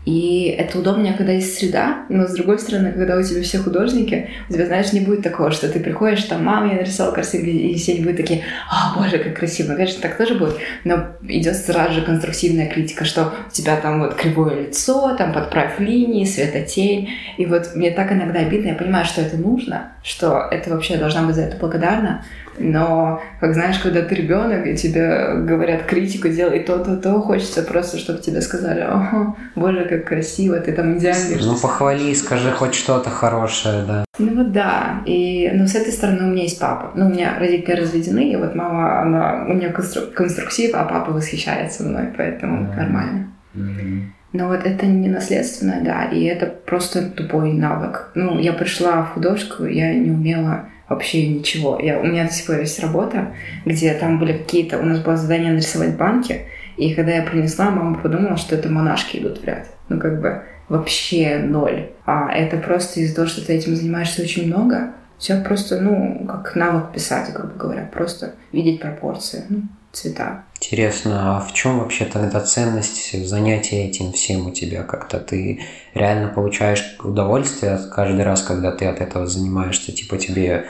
И это удобнее, когда есть среда, но с другой стороны, когда у тебя все художники, у тебя, знаешь, не будет такого, что ты приходишь, там, мама, я нарисовал красиво, и все будут такие, а, боже, как красиво. Ну, конечно, так тоже будет, но идет сразу же конструктивная критика, что у тебя там вот кривое лицо, там подправь линии, светотень, и вот мне так иногда обидно, я понимаю, что это нужно, что это вообще должна быть за это благодарна, но, как знаешь, когда ты ребенок, и тебе говорят критику, делай то-то, то, хочется просто, чтобы тебе сказали, ого, боже, как красиво, ты там идеальный. Ну, похвали, скажи хоть что-то хорошее, да. Ну вот да, и, ну, с этой стороны у меня есть папа. Ну, у меня родители разведены, и вот мама, она, у нее конструк- конструктив, а папа восхищается мной, поэтому mm-hmm. нормально. Mm-hmm. Но вот это не наследственное, да, и это просто тупой навык. Ну, я пришла в художку, я не умела вообще ничего. Я, у меня до сих пор есть работа, где там были какие-то... У нас было задание нарисовать банки, и когда я принесла, мама подумала, что это монашки идут в ряд. Ну, как бы вообще ноль. А это просто из-за того, что ты этим занимаешься очень много, все просто, ну, как навык писать, грубо говоря, просто видеть пропорции. Ну, цвета. Интересно, а в чем вообще тогда ценность занятия этим всем у тебя? Как-то ты реально получаешь удовольствие каждый раз, когда ты от этого занимаешься? Типа тебе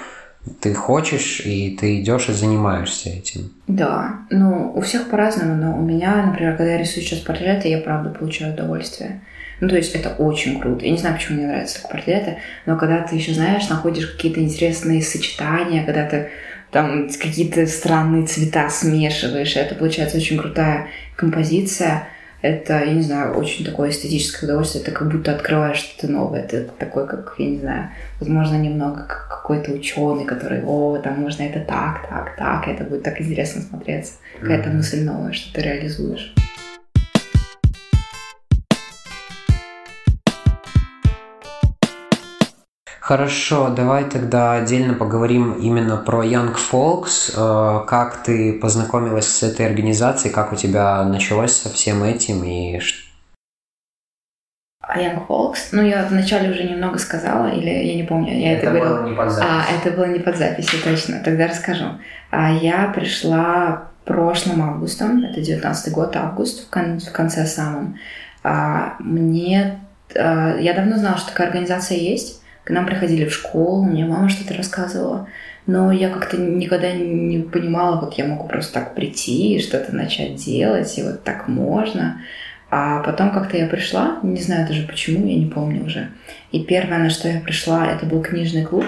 ты хочешь, и ты идешь и занимаешься этим. Да, ну, у всех по-разному, но у меня, например, когда я рисую сейчас портреты, я правда получаю удовольствие. Ну, то есть это очень круто. Я не знаю, почему мне нравятся так портреты, но когда ты еще, знаешь, находишь какие-то интересные сочетания, когда ты там какие-то странные цвета смешиваешь. Это получается очень крутая композиция. Это, я не знаю, очень такое эстетическое удовольствие. Это как будто открываешь что-то новое. Это такой, как, я не знаю, возможно, немного как какой-то ученый, который, о, там можно это так, так, так, это будет так интересно смотреться. Какая-то мысль новая, что ты реализуешь. Хорошо, давай тогда отдельно поговорим именно про Young Folks. Э, как ты познакомилась с этой организацией, как у тебя началось со всем этим и а Young Folks, ну я вначале уже немного сказала, или я не помню, я это, это говорила. было не под запись. А, это было не под запись, точно, тогда расскажу. А я пришла прошлым августом, это 19 год, август, в, кон- в конце самом. А, мне, а, я давно знала, что такая организация есть, к нам приходили в школу, мне мама что-то рассказывала. Но я как-то никогда не понимала, вот я могу просто так прийти и что-то начать делать, и вот так можно. А потом как-то я пришла, не знаю даже почему, я не помню уже. И первое, на что я пришла, это был книжный клуб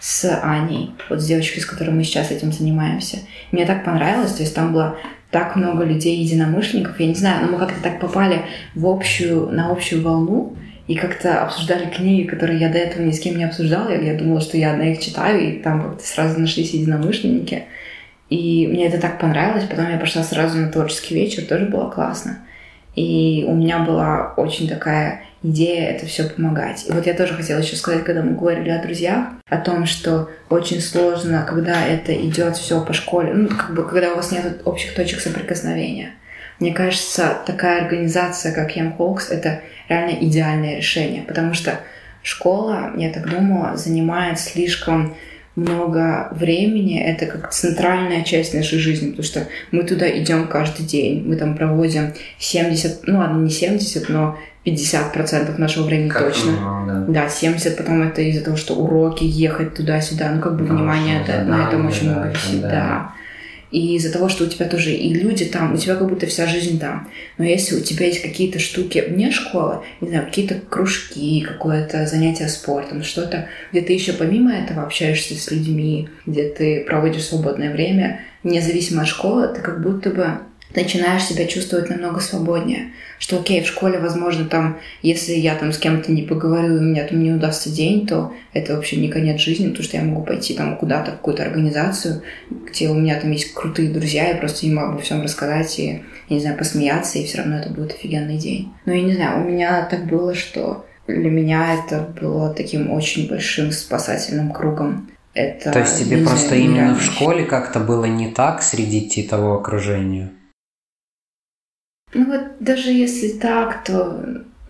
с Аней, вот с девочкой, с которой мы сейчас этим занимаемся. Мне так понравилось, то есть там было так много людей, единомышленников, я не знаю, но мы как-то так попали в общую, на общую волну, и как-то обсуждали книги, которые я до этого ни с кем не обсуждала. Я, я думала, что я одна их читаю, и там как-то сразу нашлись единомышленники. И мне это так понравилось. Потом я пошла сразу на творческий вечер, тоже было классно. И у меня была очень такая идея это все помогать. И вот я тоже хотела еще сказать, когда мы говорили о друзьях, о том, что очень сложно, когда это идет все по школе, ну, как бы, когда у вас нет общих точек соприкосновения. Мне кажется, такая организация, как Young Hawks, это реально идеальное решение, потому что школа, я так думала, занимает слишком много времени, это как центральная часть нашей жизни, потому что мы туда идем каждый день, мы там проводим 70, ну ладно, не 70, но 50% нашего времени как точно. Да. да, 70 потом это из-за того, что уроки, ехать туда-сюда, ну как бы внимание это, на этом очень много висит, да. да и из-за того, что у тебя тоже и люди там, у тебя как будто вся жизнь там. Но если у тебя есть какие-то штуки вне школы, не знаю, какие-то кружки, какое-то занятие спортом, что-то, где ты еще помимо этого общаешься с людьми, где ты проводишь свободное время, независимо от школы, ты как будто бы начинаешь себя чувствовать намного свободнее. Что окей, в школе, возможно, там, если я там с кем-то не поговорю, и у меня там не удастся день, то это вообще не конец жизни, потому что я могу пойти там куда-то в какую-то организацию, где у меня там есть крутые друзья, я просто могу обо всем рассказать и, я не знаю, посмеяться, и все равно это будет офигенный день. Ну, я не знаю, у меня так было, что для меня это было таким очень большим спасательным кругом. Это, То есть тебе просто знаю, именно в школе как-то было не так среди того окружения? Ну вот даже если так, то,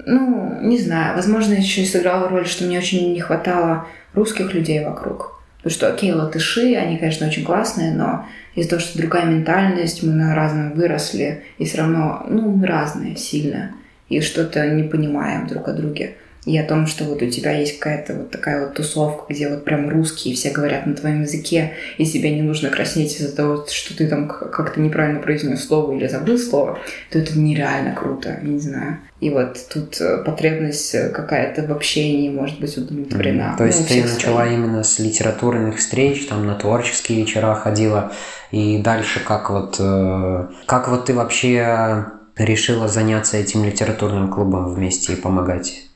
ну, не знаю, возможно, еще и сыграла роль, что мне очень не хватало русских людей вокруг. Потому что, окей, латыши, они, конечно, очень классные, но из-за того, что другая ментальность, мы на разном выросли, и все равно, ну, разные сильно, и что-то не понимаем друг о друге и о том, что вот у тебя есть какая-то вот такая вот тусовка, где вот прям русские все говорят на твоем языке, и тебе не нужно краснеть из-за того, что ты там как-то неправильно произнес слово или забыл слово, то это нереально круто, я не знаю. И вот тут э, потребность э, какая-то в общении может быть удовлетворена. Mm-hmm. То есть ну, ты начала своих. именно с литературных встреч, там на творческие вечера ходила, и дальше как вот, э, как вот ты вообще решила заняться этим литературным клубом вместе и помогать?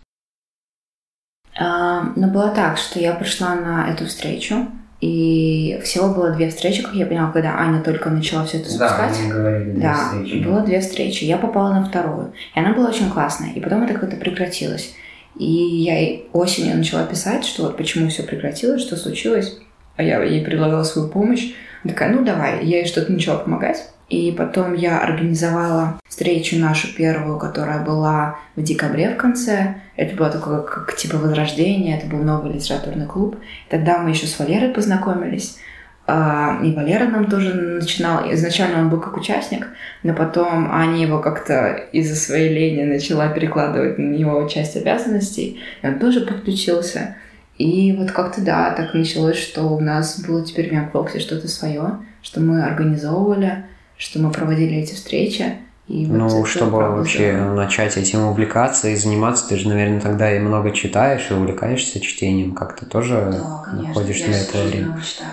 А, но было так, что я пришла на эту встречу, и всего было две встречи, как я поняла, когда Аня только начала все это запускать. Да, говорили, две да, встречи. было две встречи. Я попала на вторую. И она была очень классная. И потом это как-то прекратилось. И я ей осенью начала писать, что вот почему все прекратилось, что случилось. А я ей предлагала свою помощь. Она такая, ну давай. Я ей что-то начала помогать. И потом я организовала встречу нашу первую, которая была в декабре в конце. Это было такое, как, типа возрождение, это был новый литературный клуб. Тогда мы еще с Валерой познакомились. А, и Валера нам тоже начинал. Изначально он был как участник, но потом Аня его как-то из-за своей лени начала перекладывать на него часть обязанностей, и он тоже подключился. И вот как-то, да, так началось, что у нас было теперь в Мякбоксе что-то свое, что мы организовывали, что мы проводили эти встречи. И вот ну, чтобы вообще здорово. начать этим увлекаться и заниматься, ты же, наверное, тогда и много читаешь и увлекаешься чтением. Как то тоже да, конечно, находишь на это время? Читаю.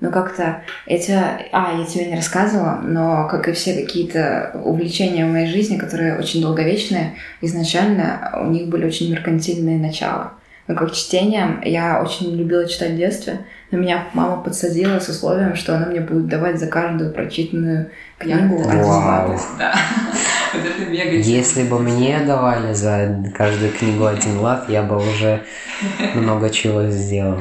Но как-то эти... А, я тебе не рассказывала, но, как и все какие-то увлечения в моей жизни, которые очень долговечные, изначально у них были очень меркантильные начала. Но как чтение, я очень любила читать в детстве, но меня мама подсадила с условием, что она мне будет давать за каждую прочитанную книгу один лат. Да. Если бы мне давали за каждую книгу один лат, я бы уже много чего сделал.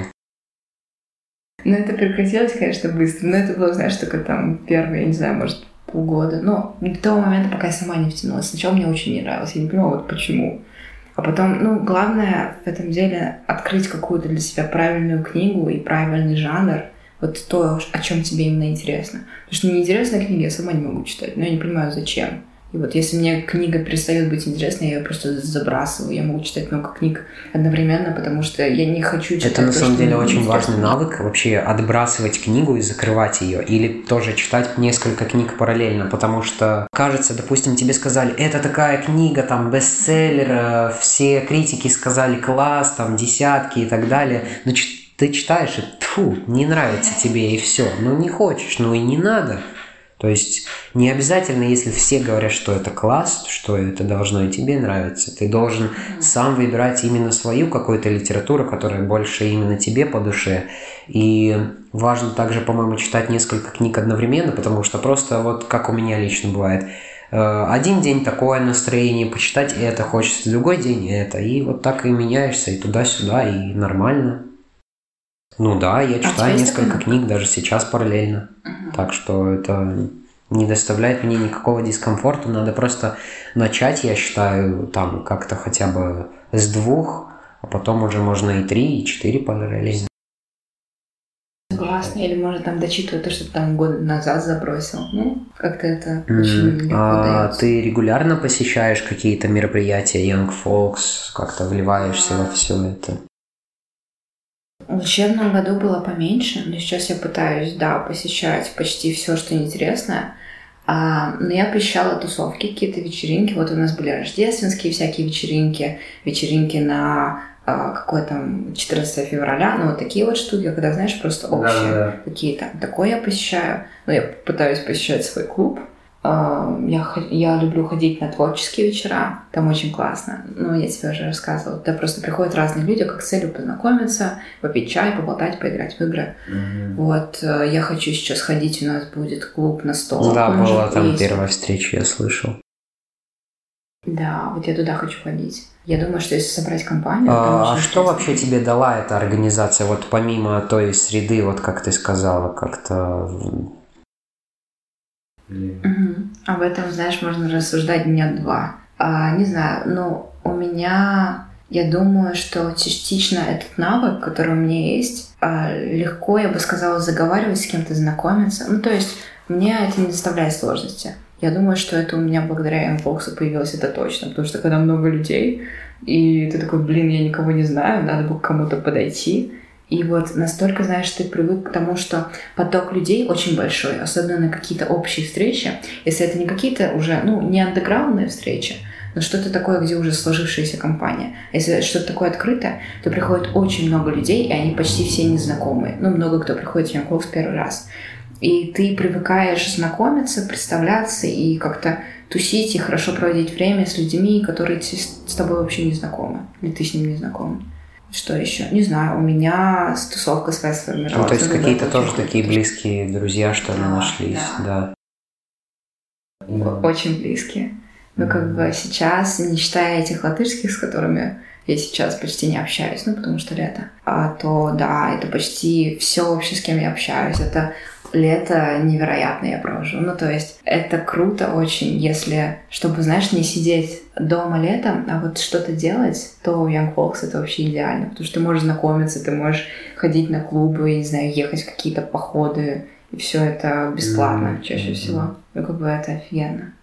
Ну, это прекратилось, конечно, быстро. Но это было, знаешь, только там первые, я не знаю, может, полгода. Но до того момента, пока я сама не втянулась. Сначала мне очень не нравилось. Я не понимала, вот почему. А потом, ну, главное в этом деле открыть какую-то для себя правильную книгу и правильный жанр. Вот то, о чем тебе именно интересно. Потому что неинтересные книги я сама не могу читать, но я не понимаю, зачем. И вот если мне книга перестает быть интересной, я ее просто забрасываю. Я могу читать много книг одновременно, потому что я не хочу читать. Это на то, самом деле очень интересно. важный навык вообще отбрасывать книгу и закрывать ее. Или тоже читать несколько книг параллельно, потому что кажется, допустим, тебе сказали, это такая книга, там, бестселлер, э, все критики сказали класс, там, десятки и так далее. Но ты читаешь и тьфу, не нравится тебе и все. Ну не хочешь, ну и не надо. То есть не обязательно, если все говорят, что это класс, что это должно и тебе нравиться. Ты должен сам выбирать именно свою какую-то литературу, которая больше именно тебе по душе. И важно также, по-моему, читать несколько книг одновременно, потому что просто вот как у меня лично бывает. э, Один день такое настроение, почитать это хочется, другой день это. И вот так и меняешься, и туда-сюда, и нормально. Ну да, я А читаю есть несколько такое? книг даже сейчас параллельно. Так что это не доставляет мне никакого дискомфорта. Надо просто начать, я считаю, там как-то хотя бы с двух, а потом уже можно и три, и четыре параллельно. Согласна. Или может там дочитывать то, что ты там год назад забросил. Ну, как-то это М, очень легко А дается. ты регулярно посещаешь какие-то мероприятия Young Folks, как-то вливаешься во все это? В учебном году было поменьше, но сейчас я пытаюсь, да, посещать почти все, что интересное. А, но я посещала тусовки, какие-то вечеринки. Вот у нас были рождественские всякие вечеринки, вечеринки на а, какое там 14 февраля, ну вот такие вот штуки, когда, знаешь, просто общие какие-то. Такое я посещаю. Ну, я пытаюсь посещать свой клуб. А, Я, я люблю ходить на творческие вечера, там очень классно. Ну, я тебе уже рассказывала. Туда просто приходят разные люди, как с целью познакомиться, попить чай, поболтать, поиграть в игры. Вот, э, я хочу сейчас ходить, у нас будет клуб на стол. Да, Он была там есть. первая встреча, я слышал. Да, вот я туда хочу ходить. Я думаю, что если собрать компанию... А, а что вообще тебе дала эта организация, вот помимо той среды, вот как ты сказала, как-то... Мгм. Об этом, знаешь, можно рассуждать дня два. А, не знаю, но у меня, я думаю, что частично этот навык, который у меня есть, а, легко, я бы сказала, заговаривать с кем-то, знакомиться. Ну, то есть мне это не доставляет сложности. Я думаю, что это у меня благодаря Мфоксу появилось это точно, потому что когда много людей, и ты такой, блин, я никого не знаю, надо бы к кому-то подойти. И вот настолько, знаешь, ты привык к тому, что поток людей очень большой, особенно на какие-то общие встречи. Если это не какие-то уже, ну, не андеграундные встречи, но что-то такое, где уже сложившаяся компания. Если что-то такое открытое, то приходит очень много людей, и они почти все незнакомые. Ну, много кто приходит в в первый раз. И ты привыкаешь знакомиться, представляться и как-то тусить и хорошо проводить время с людьми, которые с тобой вообще не знакомы. Или ты с ним не знаком. Что еще? Не знаю, у меня тусовка своя сформировалась. Ну, то есть Ну, какие-то тоже очень такие близкие друзья, что ли, Да, нашлись, да. да. Очень близкие. Но как бы сейчас, не считая этих латышских, с которыми я сейчас почти не общаюсь, ну, потому что лето, а, то да, это почти все вообще, с кем я общаюсь. Это лето невероятно я провожу. Ну, то есть это круто очень, если, чтобы, знаешь, не сидеть дома летом, а вот что-то делать, то Young Folks это вообще идеально, потому что ты можешь знакомиться, ты можешь ходить на клубы, не знаю, ехать в какие-то походы, и все это бесплатно Мгм. чаще всего. Ну, как бы это офигенно.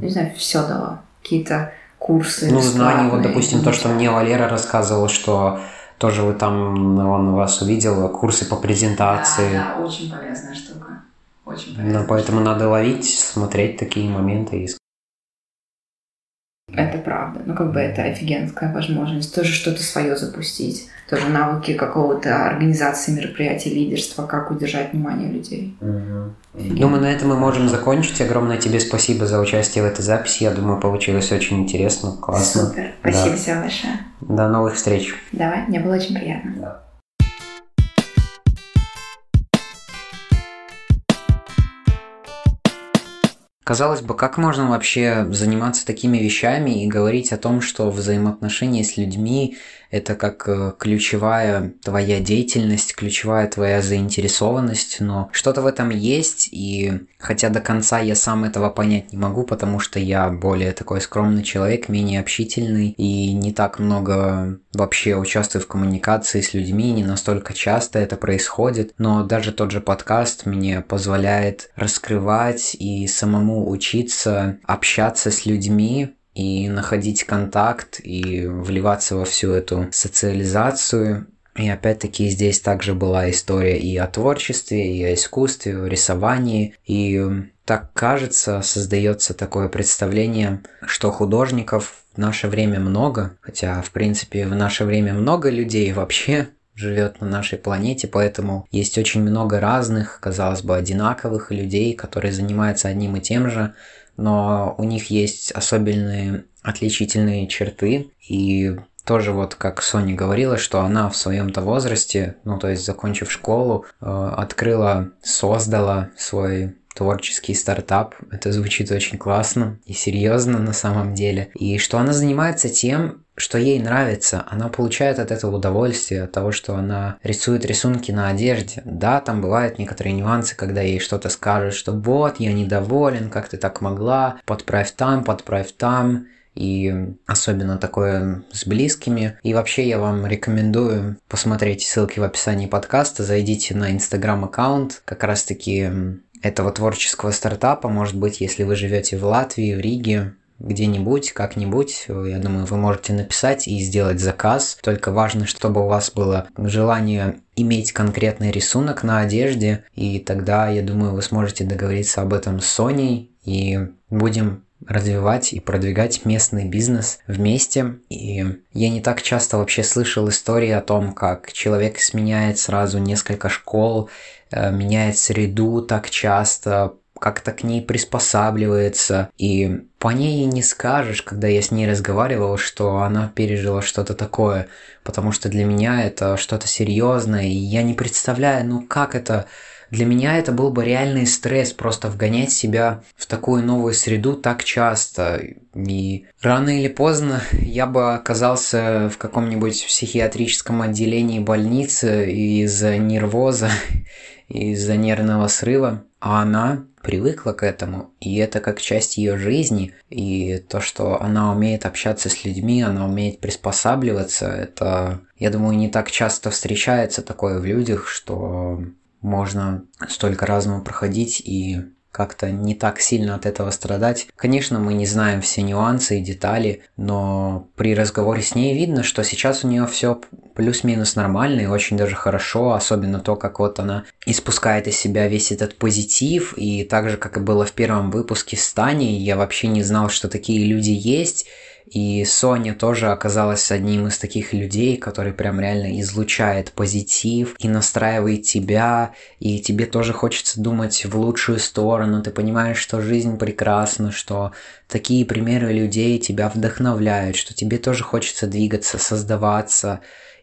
Не знаю, все дало. Какие-то курсы Ну, знания, вот, допустим, то, что мне Валера рассказывал, что тоже вы там, он вас увидел, курсы по презентации. Да, да, очень полезная штука. Очень Ну, поэтому надо ловить, смотреть такие моменты и Это правда. Ну, как бы это офигенская возможность тоже что-то свое запустить. Тоже навыки какого-то организации мероприятий, лидерства, как удержать внимание людей. Угу. Думаю, на этом мы можем закончить. Огромное тебе спасибо за участие в этой записи. Я думаю, получилось очень интересно, классно. Супер. Спасибо да. тебе большое. До новых встреч. Давай, мне было очень приятно. Да. Казалось бы, как можно вообще заниматься такими вещами и говорить о том, что взаимоотношения с людьми это как э, ключевая твоя деятельность, ключевая твоя заинтересованность, но что-то в этом есть, и хотя до конца я сам этого понять не могу, потому что я более такой скромный человек, менее общительный, и не так много вообще участвую в коммуникации с людьми, не настолько часто это происходит, но даже тот же подкаст мне позволяет раскрывать и самому учиться общаться с людьми, и находить контакт и вливаться во всю эту социализацию. И опять-таки здесь также была история и о творчестве, и о искусстве, о рисовании. И так кажется, создается такое представление, что художников в наше время много, хотя в принципе в наше время много людей вообще живет на нашей планете, поэтому есть очень много разных, казалось бы, одинаковых людей, которые занимаются одним и тем же, но у них есть особенные отличительные черты, и тоже вот как Соня говорила, что она в своем-то возрасте, ну то есть закончив школу, э, открыла, создала свой творческий стартап. Это звучит очень классно и серьезно на самом деле. И что она занимается тем, что ей нравится, она получает от этого удовольствие, от того, что она рисует рисунки на одежде. Да, там бывают некоторые нюансы, когда ей что-то скажут, что вот, я недоволен, как ты так могла, подправь там, подправь там и особенно такое с близкими. И вообще я вам рекомендую посмотреть ссылки в описании подкаста, зайдите на инстаграм аккаунт, как раз таки этого творческого стартапа, может быть, если вы живете в Латвии, в Риге, где-нибудь, как-нибудь, я думаю, вы можете написать и сделать заказ. Только важно, чтобы у вас было желание иметь конкретный рисунок на одежде, и тогда, я думаю, вы сможете договориться об этом с Соней, и будем развивать и продвигать местный бизнес вместе. И я не так часто вообще слышал истории о том, как человек сменяет сразу несколько школ, меняет среду так часто, как-то к ней приспосабливается, и по ней не скажешь, когда я с ней разговаривал, что она пережила что-то такое, потому что для меня это что-то серьезное, и я не представляю, ну как это для меня это был бы реальный стресс просто вгонять себя в такую новую среду так часто. И рано или поздно я бы оказался в каком-нибудь психиатрическом отделении больницы из-за нервоза, из-за нервного срыва. А она привыкла к этому, и это как часть ее жизни, и то, что она умеет общаться с людьми, она умеет приспосабливаться, это, я думаю, не так часто встречается такое в людях, что можно столько разного проходить и как-то не так сильно от этого страдать. Конечно, мы не знаем все нюансы и детали, но при разговоре с ней видно, что сейчас у нее все плюс-минус нормально и очень даже хорошо, особенно то, как вот она испускает из себя весь этот позитив, и так же, как и было в первом выпуске с Таней, я вообще не знал, что такие люди есть, и Соня тоже оказалась одним из таких людей, который прям реально излучает позитив и настраивает тебя, и тебе тоже хочется думать в лучшую сторону. Ты понимаешь, что жизнь прекрасна, что такие примеры людей тебя вдохновляют, что тебе тоже хочется двигаться, создаваться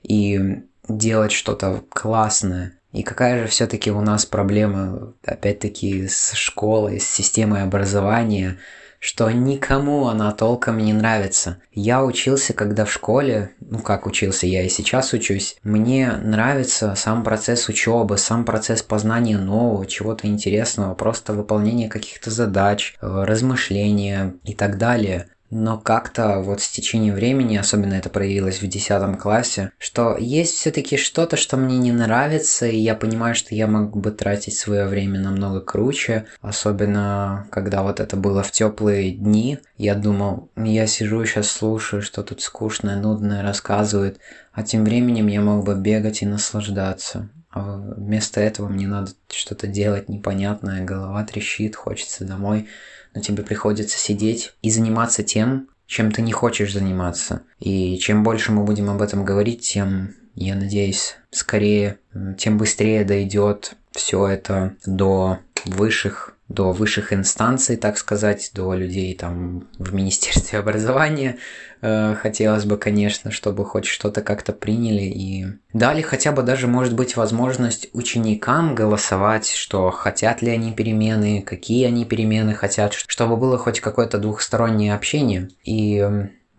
и делать что-то классное. И какая же все-таки у нас проблема, опять-таки, с школой, с системой образования – что никому она толком не нравится. Я учился, когда в школе, ну как учился, я и сейчас учусь, мне нравится сам процесс учебы, сам процесс познания нового, чего-то интересного, просто выполнение каких-то задач, э, размышления и так далее но как-то вот с течением времени, особенно это проявилось в 10 классе, что есть все-таки что-то, что мне не нравится, и я понимаю, что я мог бы тратить свое время намного круче, особенно когда вот это было в теплые дни. Я думал, я сижу сейчас слушаю, что тут скучное, нудное рассказывают, а тем временем я мог бы бегать и наслаждаться. А вместо этого мне надо что-то делать непонятное, голова трещит, хочется домой но тебе приходится сидеть и заниматься тем, чем ты не хочешь заниматься. И чем больше мы будем об этом говорить, тем, я надеюсь, скорее, тем быстрее дойдет все это до высших до высших инстанций, так сказать, до людей там в Министерстве образования. Э, хотелось бы, конечно, чтобы хоть что-то как-то приняли и дали хотя бы даже, может быть, возможность ученикам голосовать, что хотят ли они перемены, какие они перемены хотят, чтобы было хоть какое-то двухстороннее общение. И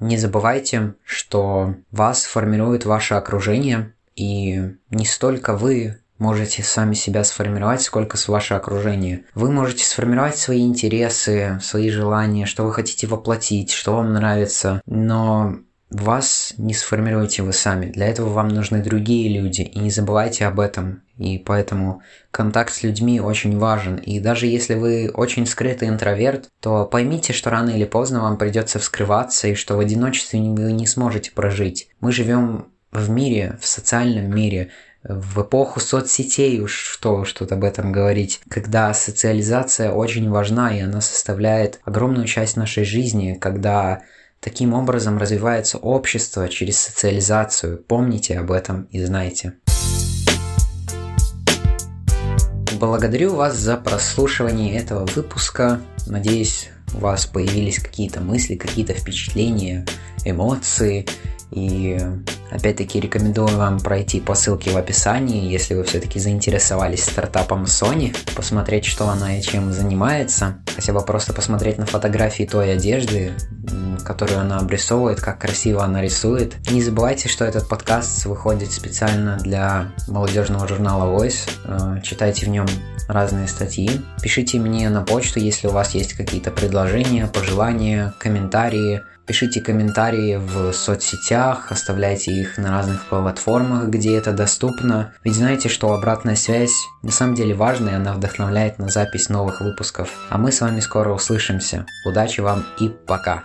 не забывайте, что вас формирует ваше окружение, и не столько вы можете сами себя сформировать, сколько с ваше окружение. Вы можете сформировать свои интересы, свои желания, что вы хотите воплотить, что вам нравится, но вас не сформируете вы сами. Для этого вам нужны другие люди, и не забывайте об этом. И поэтому контакт с людьми очень важен. И даже если вы очень скрытый интроверт, то поймите, что рано или поздно вам придется вскрываться, и что в одиночестве вы не сможете прожить. Мы живем в мире, в социальном мире, в эпоху соцсетей уж что, что-то об этом говорить, когда социализация очень важна и она составляет огромную часть нашей жизни, когда таким образом развивается общество через социализацию. Помните об этом и знайте. Благодарю вас за прослушивание этого выпуска. Надеюсь, у вас появились какие-то мысли, какие-то впечатления, эмоции. И опять-таки рекомендую вам пройти по ссылке в описании, если вы все-таки заинтересовались стартапом Sony, посмотреть, что она и чем занимается, хотя бы просто посмотреть на фотографии той одежды, которую она обрисовывает, как красиво она рисует. Не забывайте, что этот подкаст выходит специально для молодежного журнала Voice. Э, читайте в нем разные статьи. Пишите мне на почту, если у вас есть какие-то предложения, пожелания, комментарии. Пишите комментарии в соцсетях, оставляйте их на разных платформах, где это доступно. Ведь знаете, что обратная связь на самом деле важна, и она вдохновляет на запись новых выпусков. А мы с вами скоро услышимся. Удачи вам и пока!